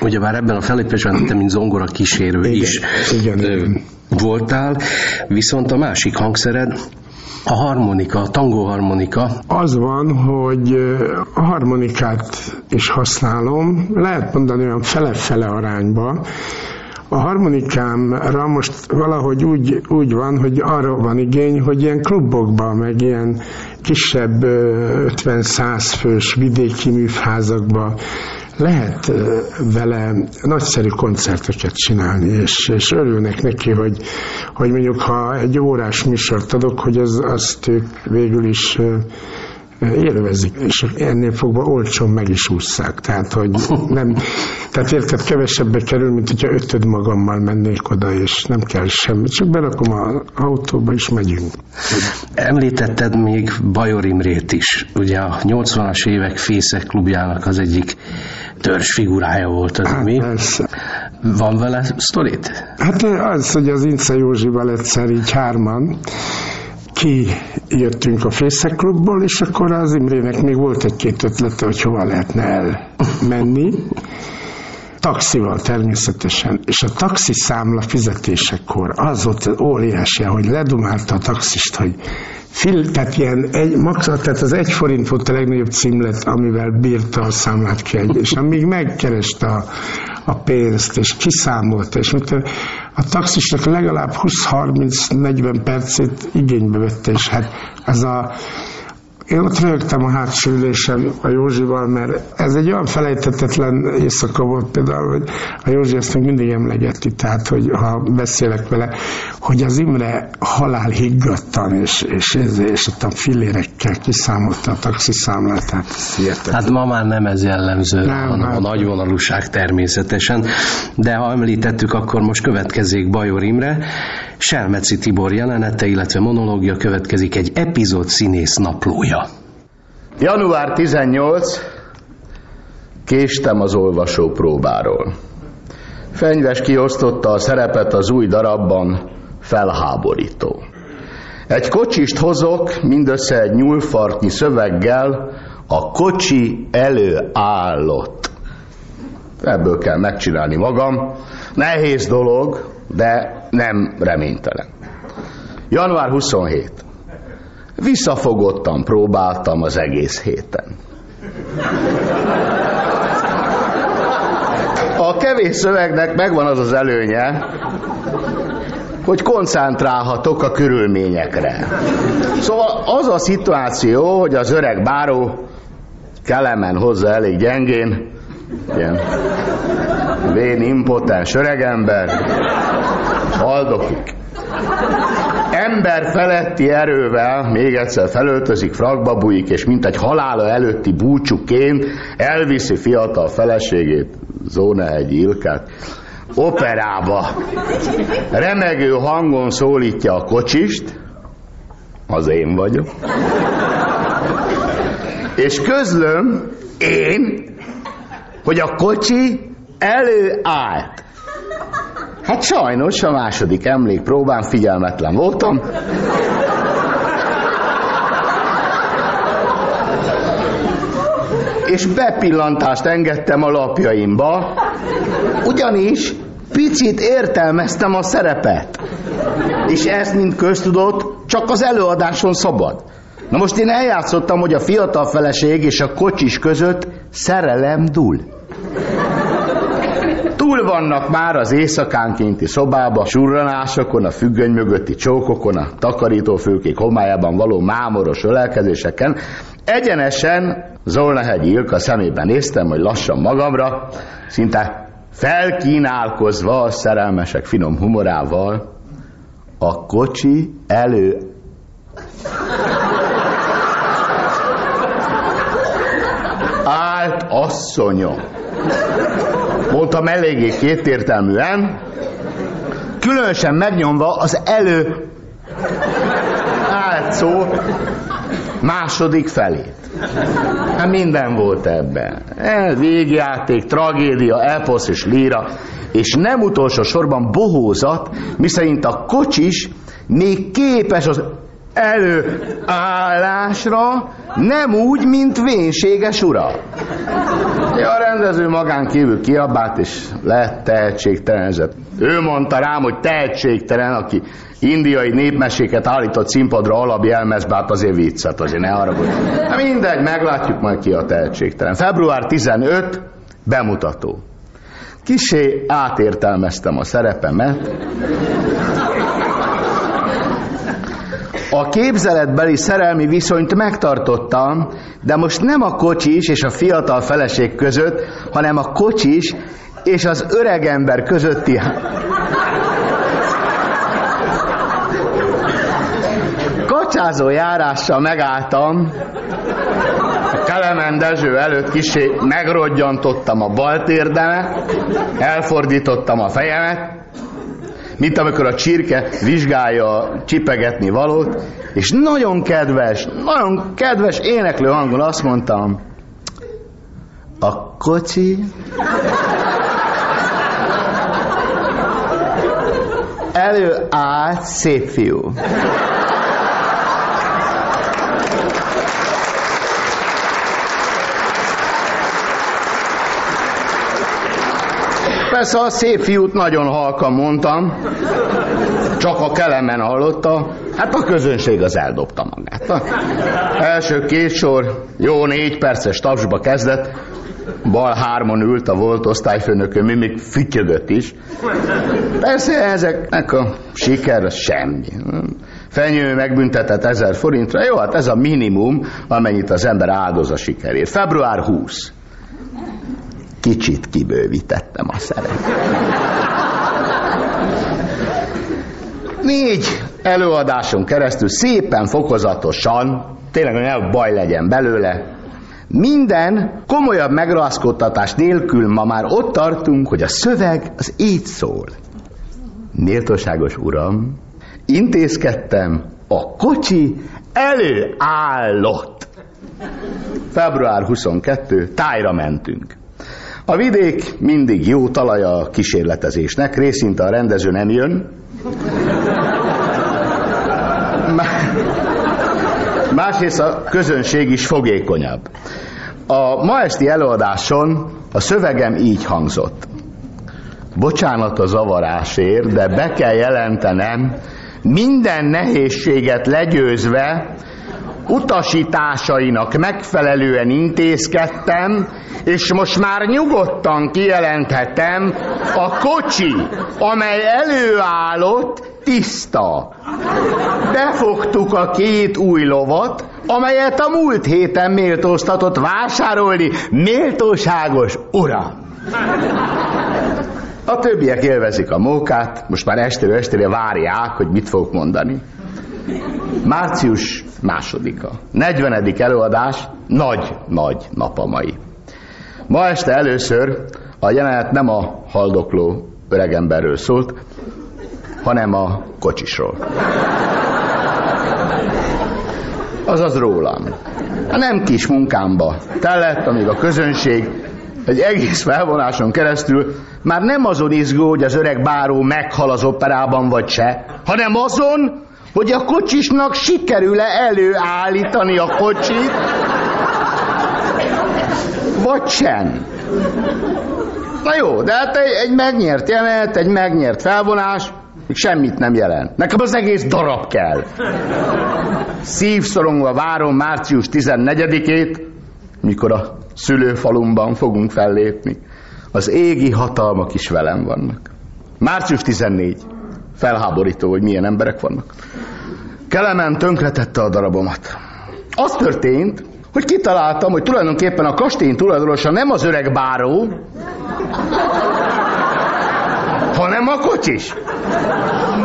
Ugye már ebben a fellépésben te, mint zongora kísérő Igen, is igen, igen. voltál, viszont a másik hangszered a harmonika, a tangó harmonika. Az van, hogy a harmonikát is használom, lehet mondani olyan fele-fele arányba. A harmonikámra most valahogy úgy, úgy van, hogy arra van igény, hogy ilyen klubokban, meg ilyen kisebb ö, 50-100 fős vidéki műfházakban lehet vele nagyszerű koncerteket csinálni, és, és örülnek neki, hogy, hogy mondjuk ha egy órás műsort adok, hogy az, azt ők végül is élvezik, és ennél fogva olcsón meg is ússzák. Tehát, hogy nem, tehát érted, kevesebbe kerül, mint hogyha ötöd magammal mennék oda, és nem kell semmit, csak berakom az autóba, és megyünk. Említetted még Bajor Imrét is. Ugye a 80-as évek Fészek klubjának az egyik törzs figurája volt az, mi? Persze. Van vele sztorit? Hát az, hogy az Ince Józsival egyszer így hárman ki jöttünk a Fészek klubból, és akkor az Imrének még volt egy-két ötlete, hogy hova lehetne elmenni. Taxival természetesen. És a taxi számla fizetésekor az volt óriási, hogy ledumálta a taxist, hogy fil, tehát ilyen egy, max, tehát az egy forint volt a legnagyobb címlet, amivel bírta a számlát ki, és amíg megkereste a, a pénzt, és kiszámolta, és mit, a taxisnak legalább 20-30-40 percét igénybe vette, és hát ez a én ott rögtem a hátsó ülésen a Józsival, mert ez egy olyan felejtetetlen éjszaka volt például, hogy a Józsi ezt még mindig emlegeti, tehát, hogy ha beszélek vele, hogy az Imre halál higgadtan, és, és, és, és ott a fillérekkel kiszámolta a taxiszámlát, tehát ez hihetetlen. Hát ma már nem ez jellemző, Nem, hanem hát- a nagyvonalúság természetesen. De ha említettük, akkor most következik Bajor Imre, Selmeci Tibor jelenete, illetve monológia következik egy epizód színész naplója. Január 18. Késtem az olvasó próbáról. Fenyves kiosztotta a szerepet az új darabban, felháborító. Egy kocsist hozok, mindössze egy nyúlfartnyi szöveggel, a kocsi előállott. Ebből kell megcsinálni magam. Nehéz dolog, de nem reménytelen. Január 27. Visszafogottan próbáltam az egész héten. A kevés szövegnek megvan az az előnye, hogy koncentrálhatok a körülményekre. Szóval az a szituáció, hogy az öreg báró Kelemen hozza elég gyengén, ilyen vén impotens öregember, haldoklik. Ember feletti erővel még egyszer felöltözik, frakba bújik, és mint egy halála előtti búcsúként elviszi fiatal feleségét, Zóna egy Ilkát, operába. Remegő hangon szólítja a kocsist, az én vagyok, és közlöm, én, hogy a kocsi előállt. Hát sajnos a második emlékpróbán figyelmetlen voltam. És bepillantást engedtem a lapjaimba, ugyanis picit értelmeztem a szerepet. És ez, mint köztudott, csak az előadáson szabad. Na most én eljátszottam, hogy a fiatal feleség és a kocsis között szerelem dúl. Túl vannak már az éjszakánkénti szobába, surranásokon, a függöny mögötti csókokon, a takarítófőkék homályában való mámoros ölelkezéseken. Egyenesen Zolnahegy Ilka szemében néztem, hogy lassan magamra, szinte felkínálkozva a szerelmesek finom humorával, a kocsi elő állt asszonyom. Mondtam eléggé kétértelműen, különösen megnyomva az elő állt szó második felét. Hát minden volt ebben. Ez végjáték, tragédia, eposz és líra, és nem utolsó sorban bohózat, miszerint a kocsis még képes az előállásra, nem úgy, mint vénséges ura. A rendező magán kívül kiabált, és lett tehetségtelenezett. Ő mondta rám, hogy tehetségtelen, aki indiai népmeséket állított színpadra alapjelmezbe, hát azért viccet, azért ne arra. Hát mindegy, meglátjuk majd ki a tehetségtelen. Február 15, bemutató. Kisé átértelmeztem a szerepemet, a képzeletbeli szerelmi viszonyt megtartottam, de most nem a kocsis és a fiatal feleség között, hanem a kocsis és az öreg ember közötti kacsázó járással megálltam, Kelemen Dezső előtt kisé megrodjantottam a bal térdemet, elfordítottam a fejemet, mint amikor a csirke vizsgálja csipegetni valót, és nagyon kedves, nagyon kedves éneklő hangon azt mondtam, a kocsi előállt szép fiú. Persze a szép fiút nagyon halkan mondtam, csak a kelemen hallotta, hát a közönség az eldobta magát. A első két sor jó négy perces tapsba kezdett, Bal hárman ült a volt osztályfőnököm, mi még fütyögött is. Persze ezeknek a siker az semmi. Fenyő megbüntetett ezer forintra, jó, hát ez a minimum, amennyit az ember áldoz a sikerért. Február 20. Kicsit kibővítettem a szeret. Négy előadáson keresztül szépen, fokozatosan, tényleg, ne baj legyen belőle, minden komolyabb megrázkódtatás nélkül ma már ott tartunk, hogy a szöveg az így szól. Méltóságos uram, intézkedtem, a kocsi előállott. Február 22, tájra mentünk. A vidék mindig jó talaja a kísérletezésnek, részint a rendező nem jön. Másrészt a közönség is fogékonyabb. A ma esti előadáson a szövegem így hangzott. Bocsánat a zavarásért, de be kell jelentenem, minden nehézséget legyőzve, utasításainak megfelelően intézkedtem, és most már nyugodtan kijelenthetem, a kocsi, amely előállott, tiszta. Befogtuk a két új lovat, amelyet a múlt héten méltóztatott vásárolni méltóságos uram. A többiek élvezik a mókát, most már estére estére várják, hogy mit fogok mondani. Március másodika. 40. előadás, nagy-nagy nap a mai. Ma este először a jelenet nem a haldokló öregemberről szólt, hanem a kocsisról. Azaz rólam. A nem kis munkámba telett, amíg a közönség egy egész felvonáson keresztül már nem azon izgul, hogy az öreg báró meghal az operában vagy se, hanem azon, hogy a kocsisnak sikerül-e előállítani a kocsit, vagy sem. Na jó, de hát egy, egy megnyert jelenet, egy megnyert felvonás, még semmit nem jelent. Nekem az egész darab kell. Szívszorongva várom március 14-ét, mikor a szülőfalumban fogunk fellépni. Az égi hatalmak is velem vannak. Március 14. Felháborító, hogy milyen emberek vannak. Kelemen tönkretette a darabomat. Az történt, hogy kitaláltam, hogy tulajdonképpen a kastély tulajdonosa nem az öreg báró, hanem a kocsis.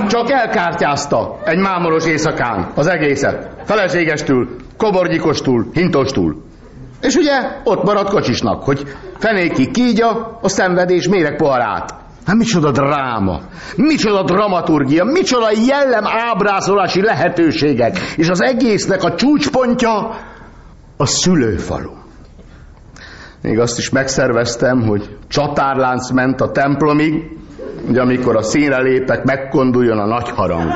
Csak elkártyázta egy mámoros éjszakán az egészet. Feleségestül, koborgyikostól, hintostól. És ugye ott maradt kocsisnak, hogy fenéki kígya a szenvedés méreg poharát. Hát micsoda dráma, micsoda dramaturgia, micsoda jellem ábrázolási lehetőségek, és az egésznek a csúcspontja a szülőfalu. Még azt is megszerveztem, hogy csatárlánc ment a templomig, hogy amikor a színre lépek, megkonduljon a nagy harang.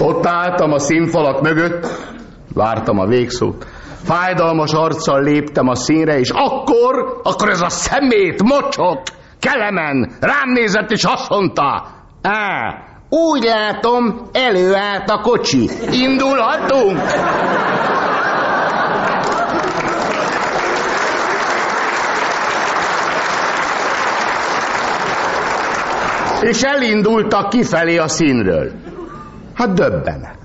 Ott álltam a színfalak mögött, vártam a végszót. Fájdalmas arccal léptem a színre, és akkor, akkor ez a szemét, mocsok, kelemen rám nézett, és azt mondta, á, úgy látom, előállt a kocsi. Indulhatunk? És elindultak kifelé a színről. Hát döbbenet.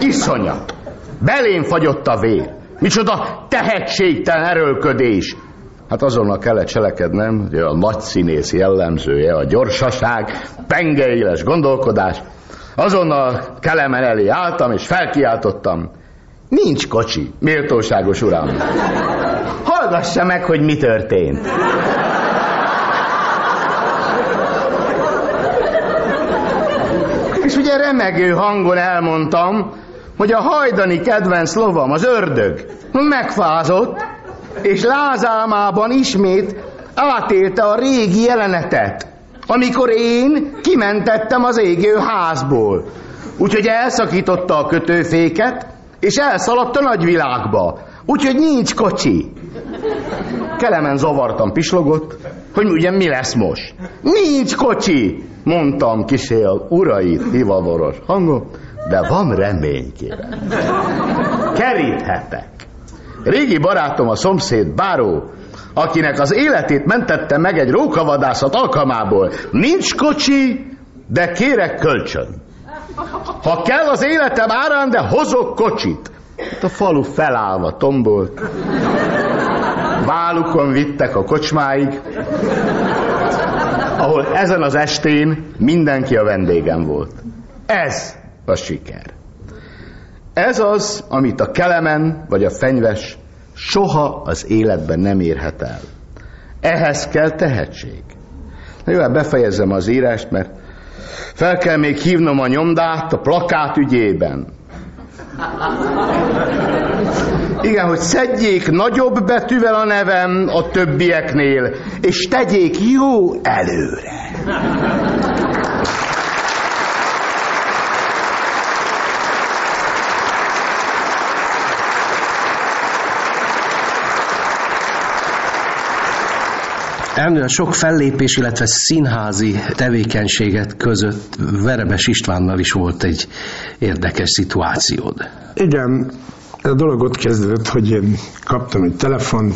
Iszonyat. Belém fagyott a vér. Micsoda tehetségtelen erőlködés. Hát azonnal kellett cselekednem, hogy a nagy színész jellemzője, a gyorsaság, pengeéles gondolkodás. Azonnal kelemen elé álltam, és felkiáltottam. Nincs kocsi, méltóságos uram. Hallgassa meg, hogy mi történt. És ugye remegő hangon elmondtam, hogy a hajdani kedvenc lovam, az ördög, megfázott, és lázálmában ismét átélte a régi jelenetet, amikor én kimentettem az égő házból. Úgyhogy elszakította a kötőféket, és elszaladt a nagyvilágba. Úgyhogy nincs kocsi. Kelemen zavartan pislogott, hogy ugye mi lesz most. Nincs kocsi, mondtam kisél urait hivavoros hangot, de van remény, kérem. Keríthetek. Régi barátom a szomszéd Báró, akinek az életét mentette meg egy rókavadászat alkalmából. Nincs kocsi, de kérek kölcsön. Ha kell az életem árán, de hozok kocsit. Hát a falu felállva tombolt. Válukon vittek a kocsmáig, ahol ezen az estén mindenki a vendégem volt. Ez a siker. Ez az, amit a kelemen vagy a fenyves soha az életben nem érhet el. Ehhez kell tehetség. Na jó, hát befejezem az írást, mert fel kell még hívnom a nyomdát a plakát ügyében. Igen, hogy szedjék nagyobb betűvel a nevem a többieknél, és tegyék jó előre. A sok fellépés, illetve színházi tevékenységet között Verebes Istvánnal is volt egy érdekes szituációd. Igen, a dolog ott kezdődött, hogy én kaptam egy telefont,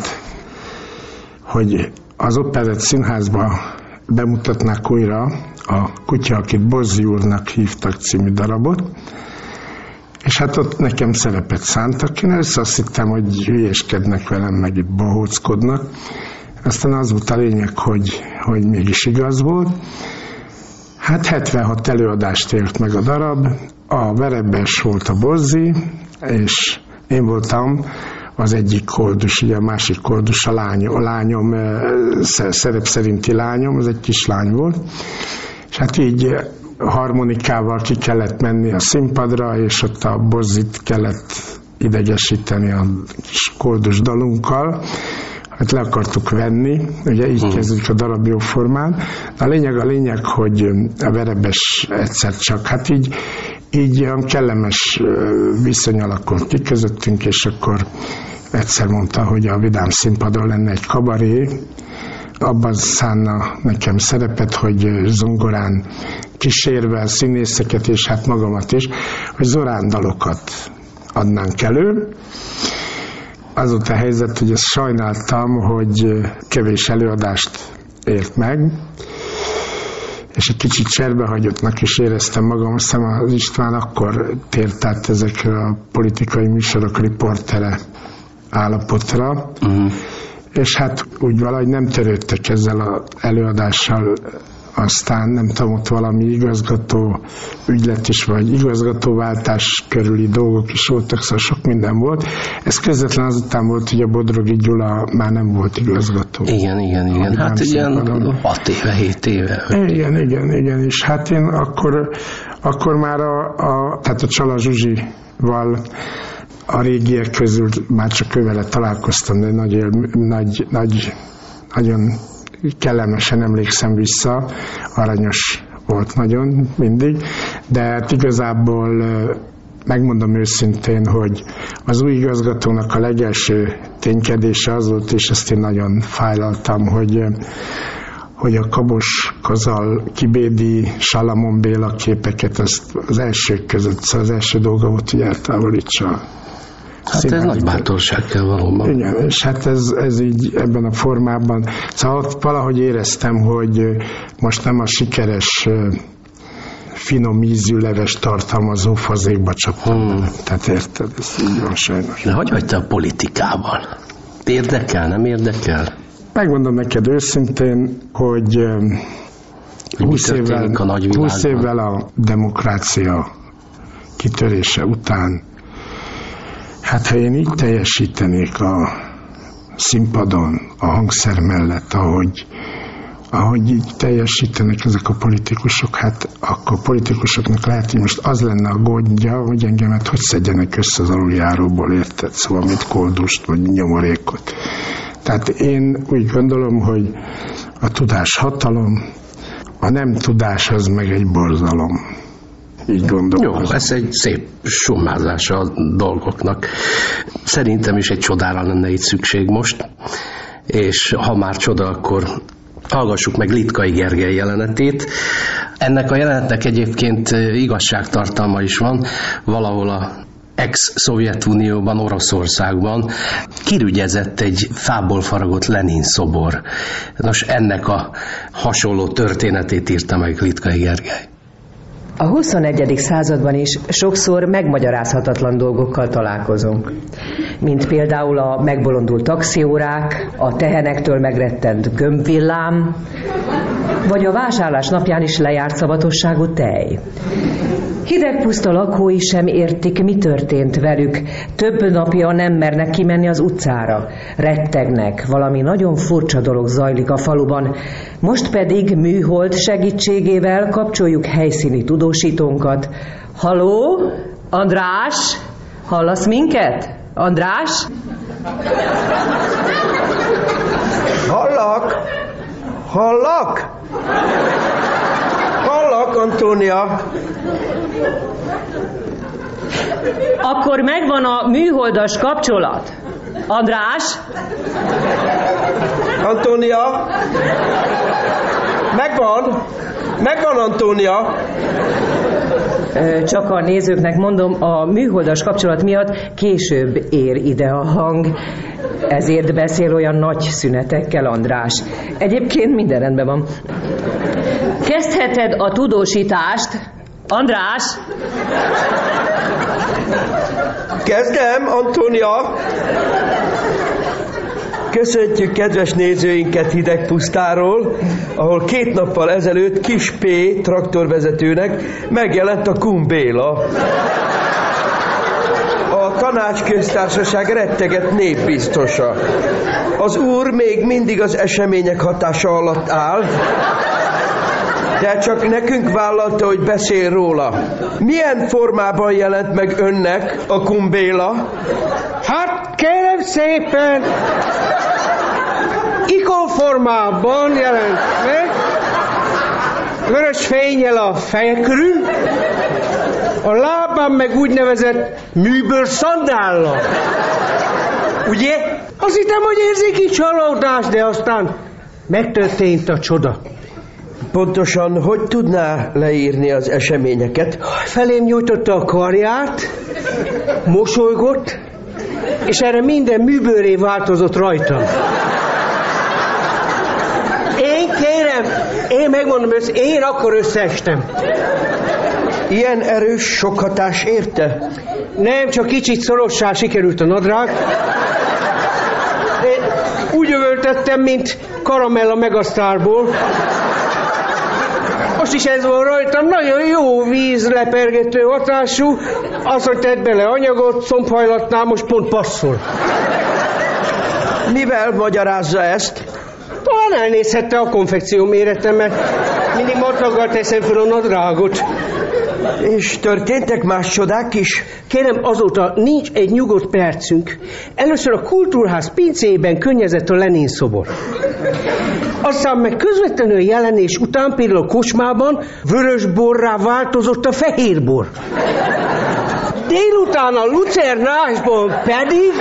hogy az Operett Színházba bemutatnák újra a Kutya, akit Bozzi úrnak hívtak című darabot, és hát ott nekem szerepet szántak. Én össze azt hittem, hogy hülyéskednek velem, meg itt bohóckodnak. Aztán az volt a lényeg, hogy, hogy mégis igaz volt. Hát 76 előadást élt meg a darab, a Verebes volt a Bozzi, és én voltam az egyik koldus, ugye a másik koldus a, lány, a lányom, szerep szerinti lányom, az egy kislány volt, és hát így harmonikával ki kellett menni a színpadra, és ott a Bozzit kellett idegesíteni a kis koldus dalunkkal, hát le akartuk venni, ugye így hmm. kezdődik a darab jó formán. De a lényeg a lényeg, hogy a verebes egyszer csak, hát így, így olyan kellemes viszony alakult ki közöttünk, és akkor egyszer mondta, hogy a Vidám színpadon lenne egy kabaré, abban szánna nekem szerepet, hogy zongorán kísérve a színészeket, és hát magamat is, hogy zorándalokat adnánk elő, az volt a helyzet, hogy ezt sajnáltam, hogy kevés előadást ért meg, és egy kicsit cserbehagyottnak is éreztem magam, aztán az István akkor tért át ezekre a politikai műsorok riportere állapotra, uh-huh. és hát úgy valahogy nem törődtek ezzel az előadással aztán nem tudom, ott valami igazgató ügylet is, vagy igazgatóváltás körüli dolgok is voltak, szóval sok minden volt. Ez közvetlen azután volt, hogy a Bodrogi Gyula már nem volt igazgató. Igen, igen, igen. Hát ilyen 6 éve, 7 éve. Igen, igen, igen, és hát én akkor, akkor már a, a tehát a Csala Zsuzsival a régiek közül már csak ővele találkoztam, de nagy, nagy, nagy, nagyon kellemesen emlékszem vissza, aranyos volt nagyon mindig, de hát igazából megmondom őszintén, hogy az új igazgatónak a legelső ténykedése az volt, és ezt én nagyon fájlaltam, hogy hogy a Kabos Kazal Kibédi Salamon Béla képeket az, az elsők között, szóval az első dolga volt, hogy eltávolítsa Hát ez nagy bátorság kell valóban. Igen, és hát ez, ez így ebben a formában. Szóval valahogy éreztem, hogy most nem a sikeres finom ízű leves tartalmazó fazékba csaptam hmm. Tehát érted, ez így van sajnos. De hogy hagyta a politikával? Érdekel, nem érdekel? Megmondom neked őszintén, hogy 20 évvel, a 20 évvel a demokrácia kitörése után Hát ha én így teljesítenék a színpadon, a hangszer mellett, ahogy, ahogy így teljesítenek ezek a politikusok, hát akkor politikusoknak lehet, hogy most az lenne a gondja, hogy engemet hogy szedjenek össze az aluljáróból, érted? Szóval mit koldust, vagy nyomorékot. Tehát én úgy gondolom, hogy a tudás hatalom, a nem tudás az meg egy borzalom. Így gondolom. Jó, ez egy szép summázása a dolgoknak. Szerintem is egy csodára lenne itt szükség most, és ha már csoda, akkor hallgassuk meg Litkai Gergely jelenetét. Ennek a jelenetnek egyébként igazságtartalma is van, valahol a ex-Szovjetunióban, Oroszországban kirügyezett egy fából faragott Lenin szobor. Nos, ennek a hasonló történetét írta meg Litkai Gergely. A 21. században is sokszor megmagyarázhatatlan dolgokkal találkozunk, mint például a megbolondult taxiórák, a tehenektől megrettent gömbvillám, vagy a vásárlás napján is lejárt szavatosságú tej. Hidegpuszta lakói sem értik, mi történt velük. Több napja nem mernek kimenni az utcára. Rettegnek, valami nagyon furcsa dolog zajlik a faluban. Most pedig műhold segítségével kapcsoljuk helyszíni tudósítónkat. Haló? András? Hallasz minket? András? Hallak? Hallak? Antónia. Akkor megvan a műholdas kapcsolat. András? Antónia? Megvan? Megvan, Antónia? Csak a nézőknek mondom, a műholdas kapcsolat miatt később ér ide a hang, ezért beszél olyan nagy szünetekkel András. Egyébként minden rendben van. Kezdheted a tudósítást, András? Kezdem, Antónia. Köszöntjük kedves nézőinket Hidegpusztáról, ahol két nappal ezelőtt Kis P. traktorvezetőnek megjelent a Kun Béla. A tanácsköztársaság retteget népbiztosa. Az úr még mindig az események hatása alatt áll, de csak nekünk vállalta, hogy beszél róla. Milyen formában jelent meg önnek a kumbéla? Hát kérem szépen, ikonformában jelent meg, vörös fényel a feje körül, a lábán meg úgynevezett műbőr szandállal. Ugye? Azt hittem, hogy érzéki csalódás, de aztán megtörtént a csoda. Pontosan hogy tudná leírni az eseményeket? Felém nyújtotta a karját, mosolygott, és erre minden műbőré változott rajtam. Én kérem, én megmondom össze, én akkor összeestem. Ilyen erős sok hatás érte? Nem, csak kicsit szorossá sikerült a nadrág. Én úgy övöltettem, mint karamella megasztárból. Most is ez van rajtam, nagyon jó vízlepergető hatású, az, hogy tett bele anyagot, szombhajlatnál most pont passzol. Mivel magyarázza ezt? Talán elnézhette a konfekció méretemet. Mindig matraggal teszem fel a nadrágot. És történtek más csodák is? Kérem, azóta nincs egy nyugodt percünk. Először a kultúrház pincéjében könnyezett a Lenin szobor. Aztán meg közvetlenül jelenés után például a kocsmában vörös borrá változott a fehér bor. Délután a lucernásban pedig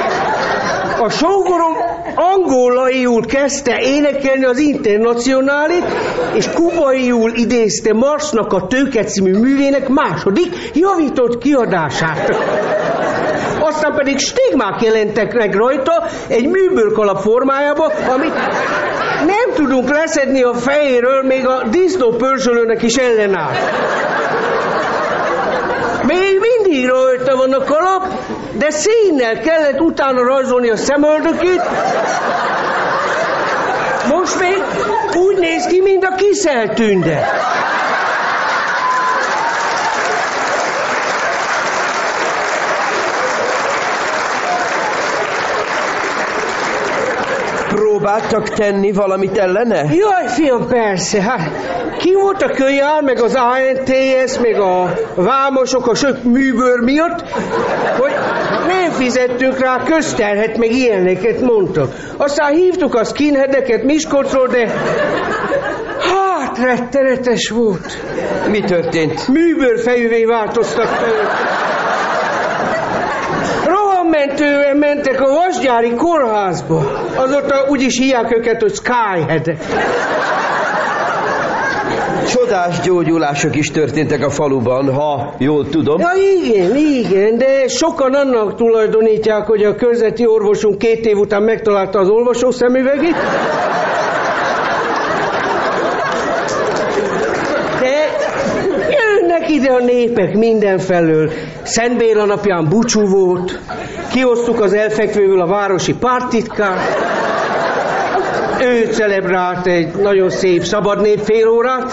a sógorom angolaiul kezdte énekelni az internacionálit, és kubaiul idézte Marsnak a Tőke című művének második javított kiadását. Aztán pedig stigmák jelentek meg rajta egy műbőrkalap formájába, amit nem tudunk leszedni a fejéről, még a disznópörzsölőnek is ellenáll. Még mindig rajta van a kalap, de színnel kellett utána rajzolni a szemöldökét. Most még úgy néz ki, mint a kiszeltünde. Próbáltak tenni valamit ellene? Jaj, fiam, persze. Hát, ki volt a kölyál, meg az ANTS, meg a vámosok a sok műbőr miatt, hogy nem fizettünk rá közterhet, meg ilyeneket mondtak. Aztán hívtuk a skinheadeket Miskolcról, de hát rettenetes volt. Mi történt? Műbőr fejűvé változtak fel. Rohammentően mentek a vasgyári kórházba. Azóta úgy is hívják őket, hogy skyheadek. Csodás gyógyulások is történtek a faluban, ha jól tudom. Ja igen, igen, de sokan annak tulajdonítják, hogy a körzeti orvosunk két év után megtalálta az olvasó szemüvegét. Ide a népek mindenfelől. Szent Béla napján búcsú volt, kiosztuk az elfekvőből a városi pártitkát, ő celebrált egy nagyon szép szabad nép fél órát.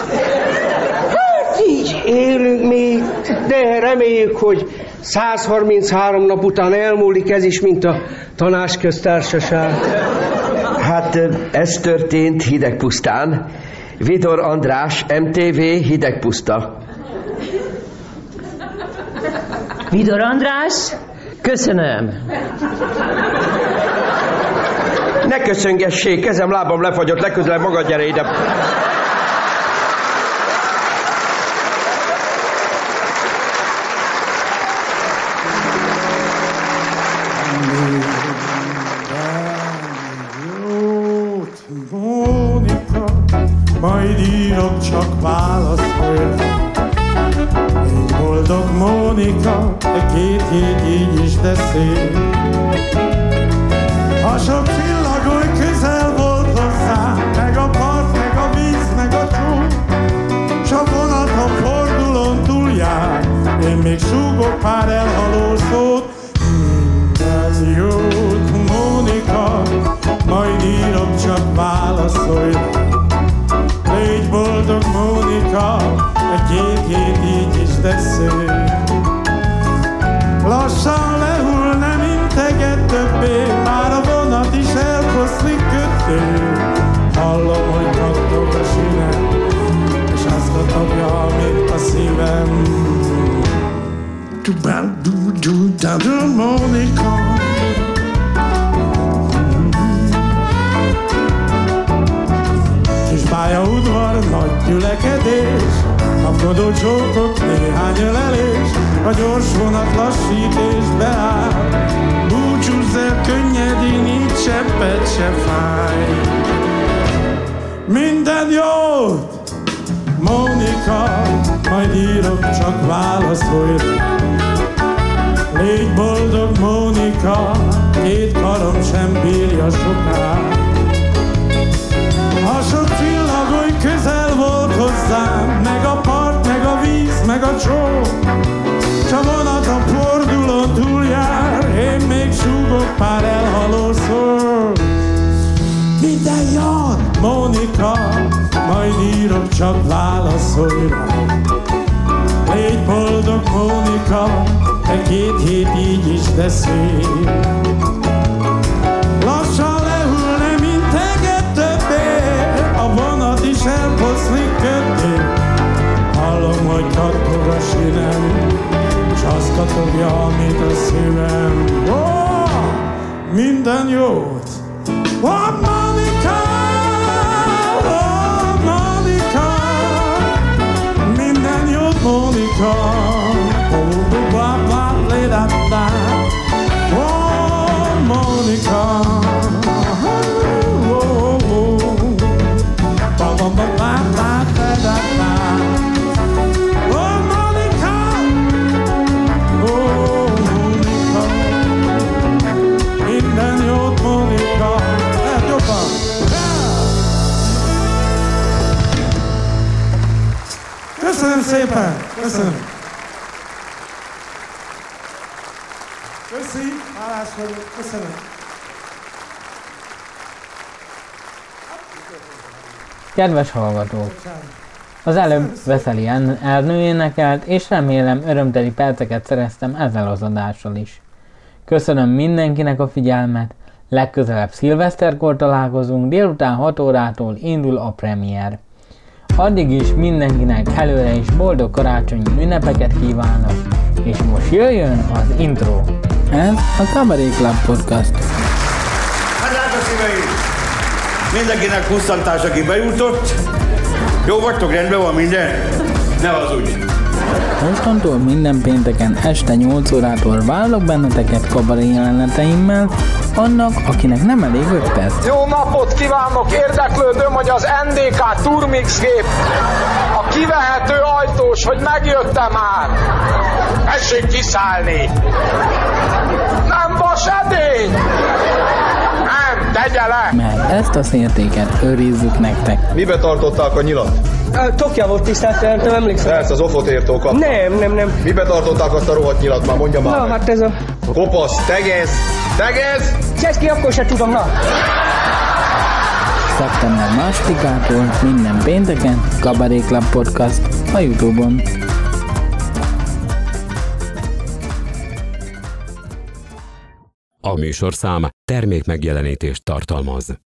Hát így élünk mi, de reméljük, hogy 133 nap után elmúlik ez is, mint a tanácsköztársaság. Hát ez történt hidegpusztán. Vidor András, MTV hidegpuszta. Vidor András, köszönöm. Ne köszöngessék, kezem, lábam lefagyott, legközelebb magad gyere ide. Rá. Légy boldog, Mónika, két karom sem bírja soká. A sok csillagoly közel volt hozzám, meg a part, meg a víz, meg a csó. S a vonat a fordulón túljár, én még súgok pár elhaló szó. Minden jön, Mónika, majd írok, csak válaszolj rá. Mónika, te két hét így is, de szép. Lassan lehull, nem integet többé, a vonat is elposzlik köddé. Hallom, hogy kattog a sinem, s azt katogja, amit a szívem. Oh, minden jót! Köszönöm! Köszi, hálás vagyok, köszönöm. Kedves hallgatók! Az előbb Veszeli Ernő énekelt, és remélem örömteli perceket szereztem ezzel az adással is. Köszönöm mindenkinek a figyelmet, legközelebb szilveszterkor találkozunk, délután 6 órától indul a premier. Addig is mindenkinek előre is boldog karácsonyi ünnepeket kívánok, és most jöjjön az intro. Ez a Cabaret Club Podcast. Hát drága szíveim! Mindenkinek kusztantás, aki bejutott. Jó vagytok, rendben van minden? Ne hazudj! Mostantól minden pénteken este 8 órától várlak benneteket kabaré jeleneteimmel, annak, akinek nem elég 5 perc. Jó napot kívánok, érdeklődöm, hogy az NDK Turmix gép A kivehető ajtós, hogy megjöttem már. Tessék kiszállni. Nem vas edény. Nem, tegye le. Mert ezt a szértéket őrizzük nektek. Mibe tartották a nyilat? Tokja volt tisztelt, nem emlékszem. Persze, az ofot írtó kap. Nem, nem, nem. Mibe tartották azt a rohadt nyilat már, mondja már. Na, meg. hát ez a... Kopasz, tegez, tegez! Cseszki, akkor se tudom, na. Szeptember másodikától minden pénteken Kabaré Club Podcast a Youtube-on. A műsorszám termék megjelenítést tartalmaz.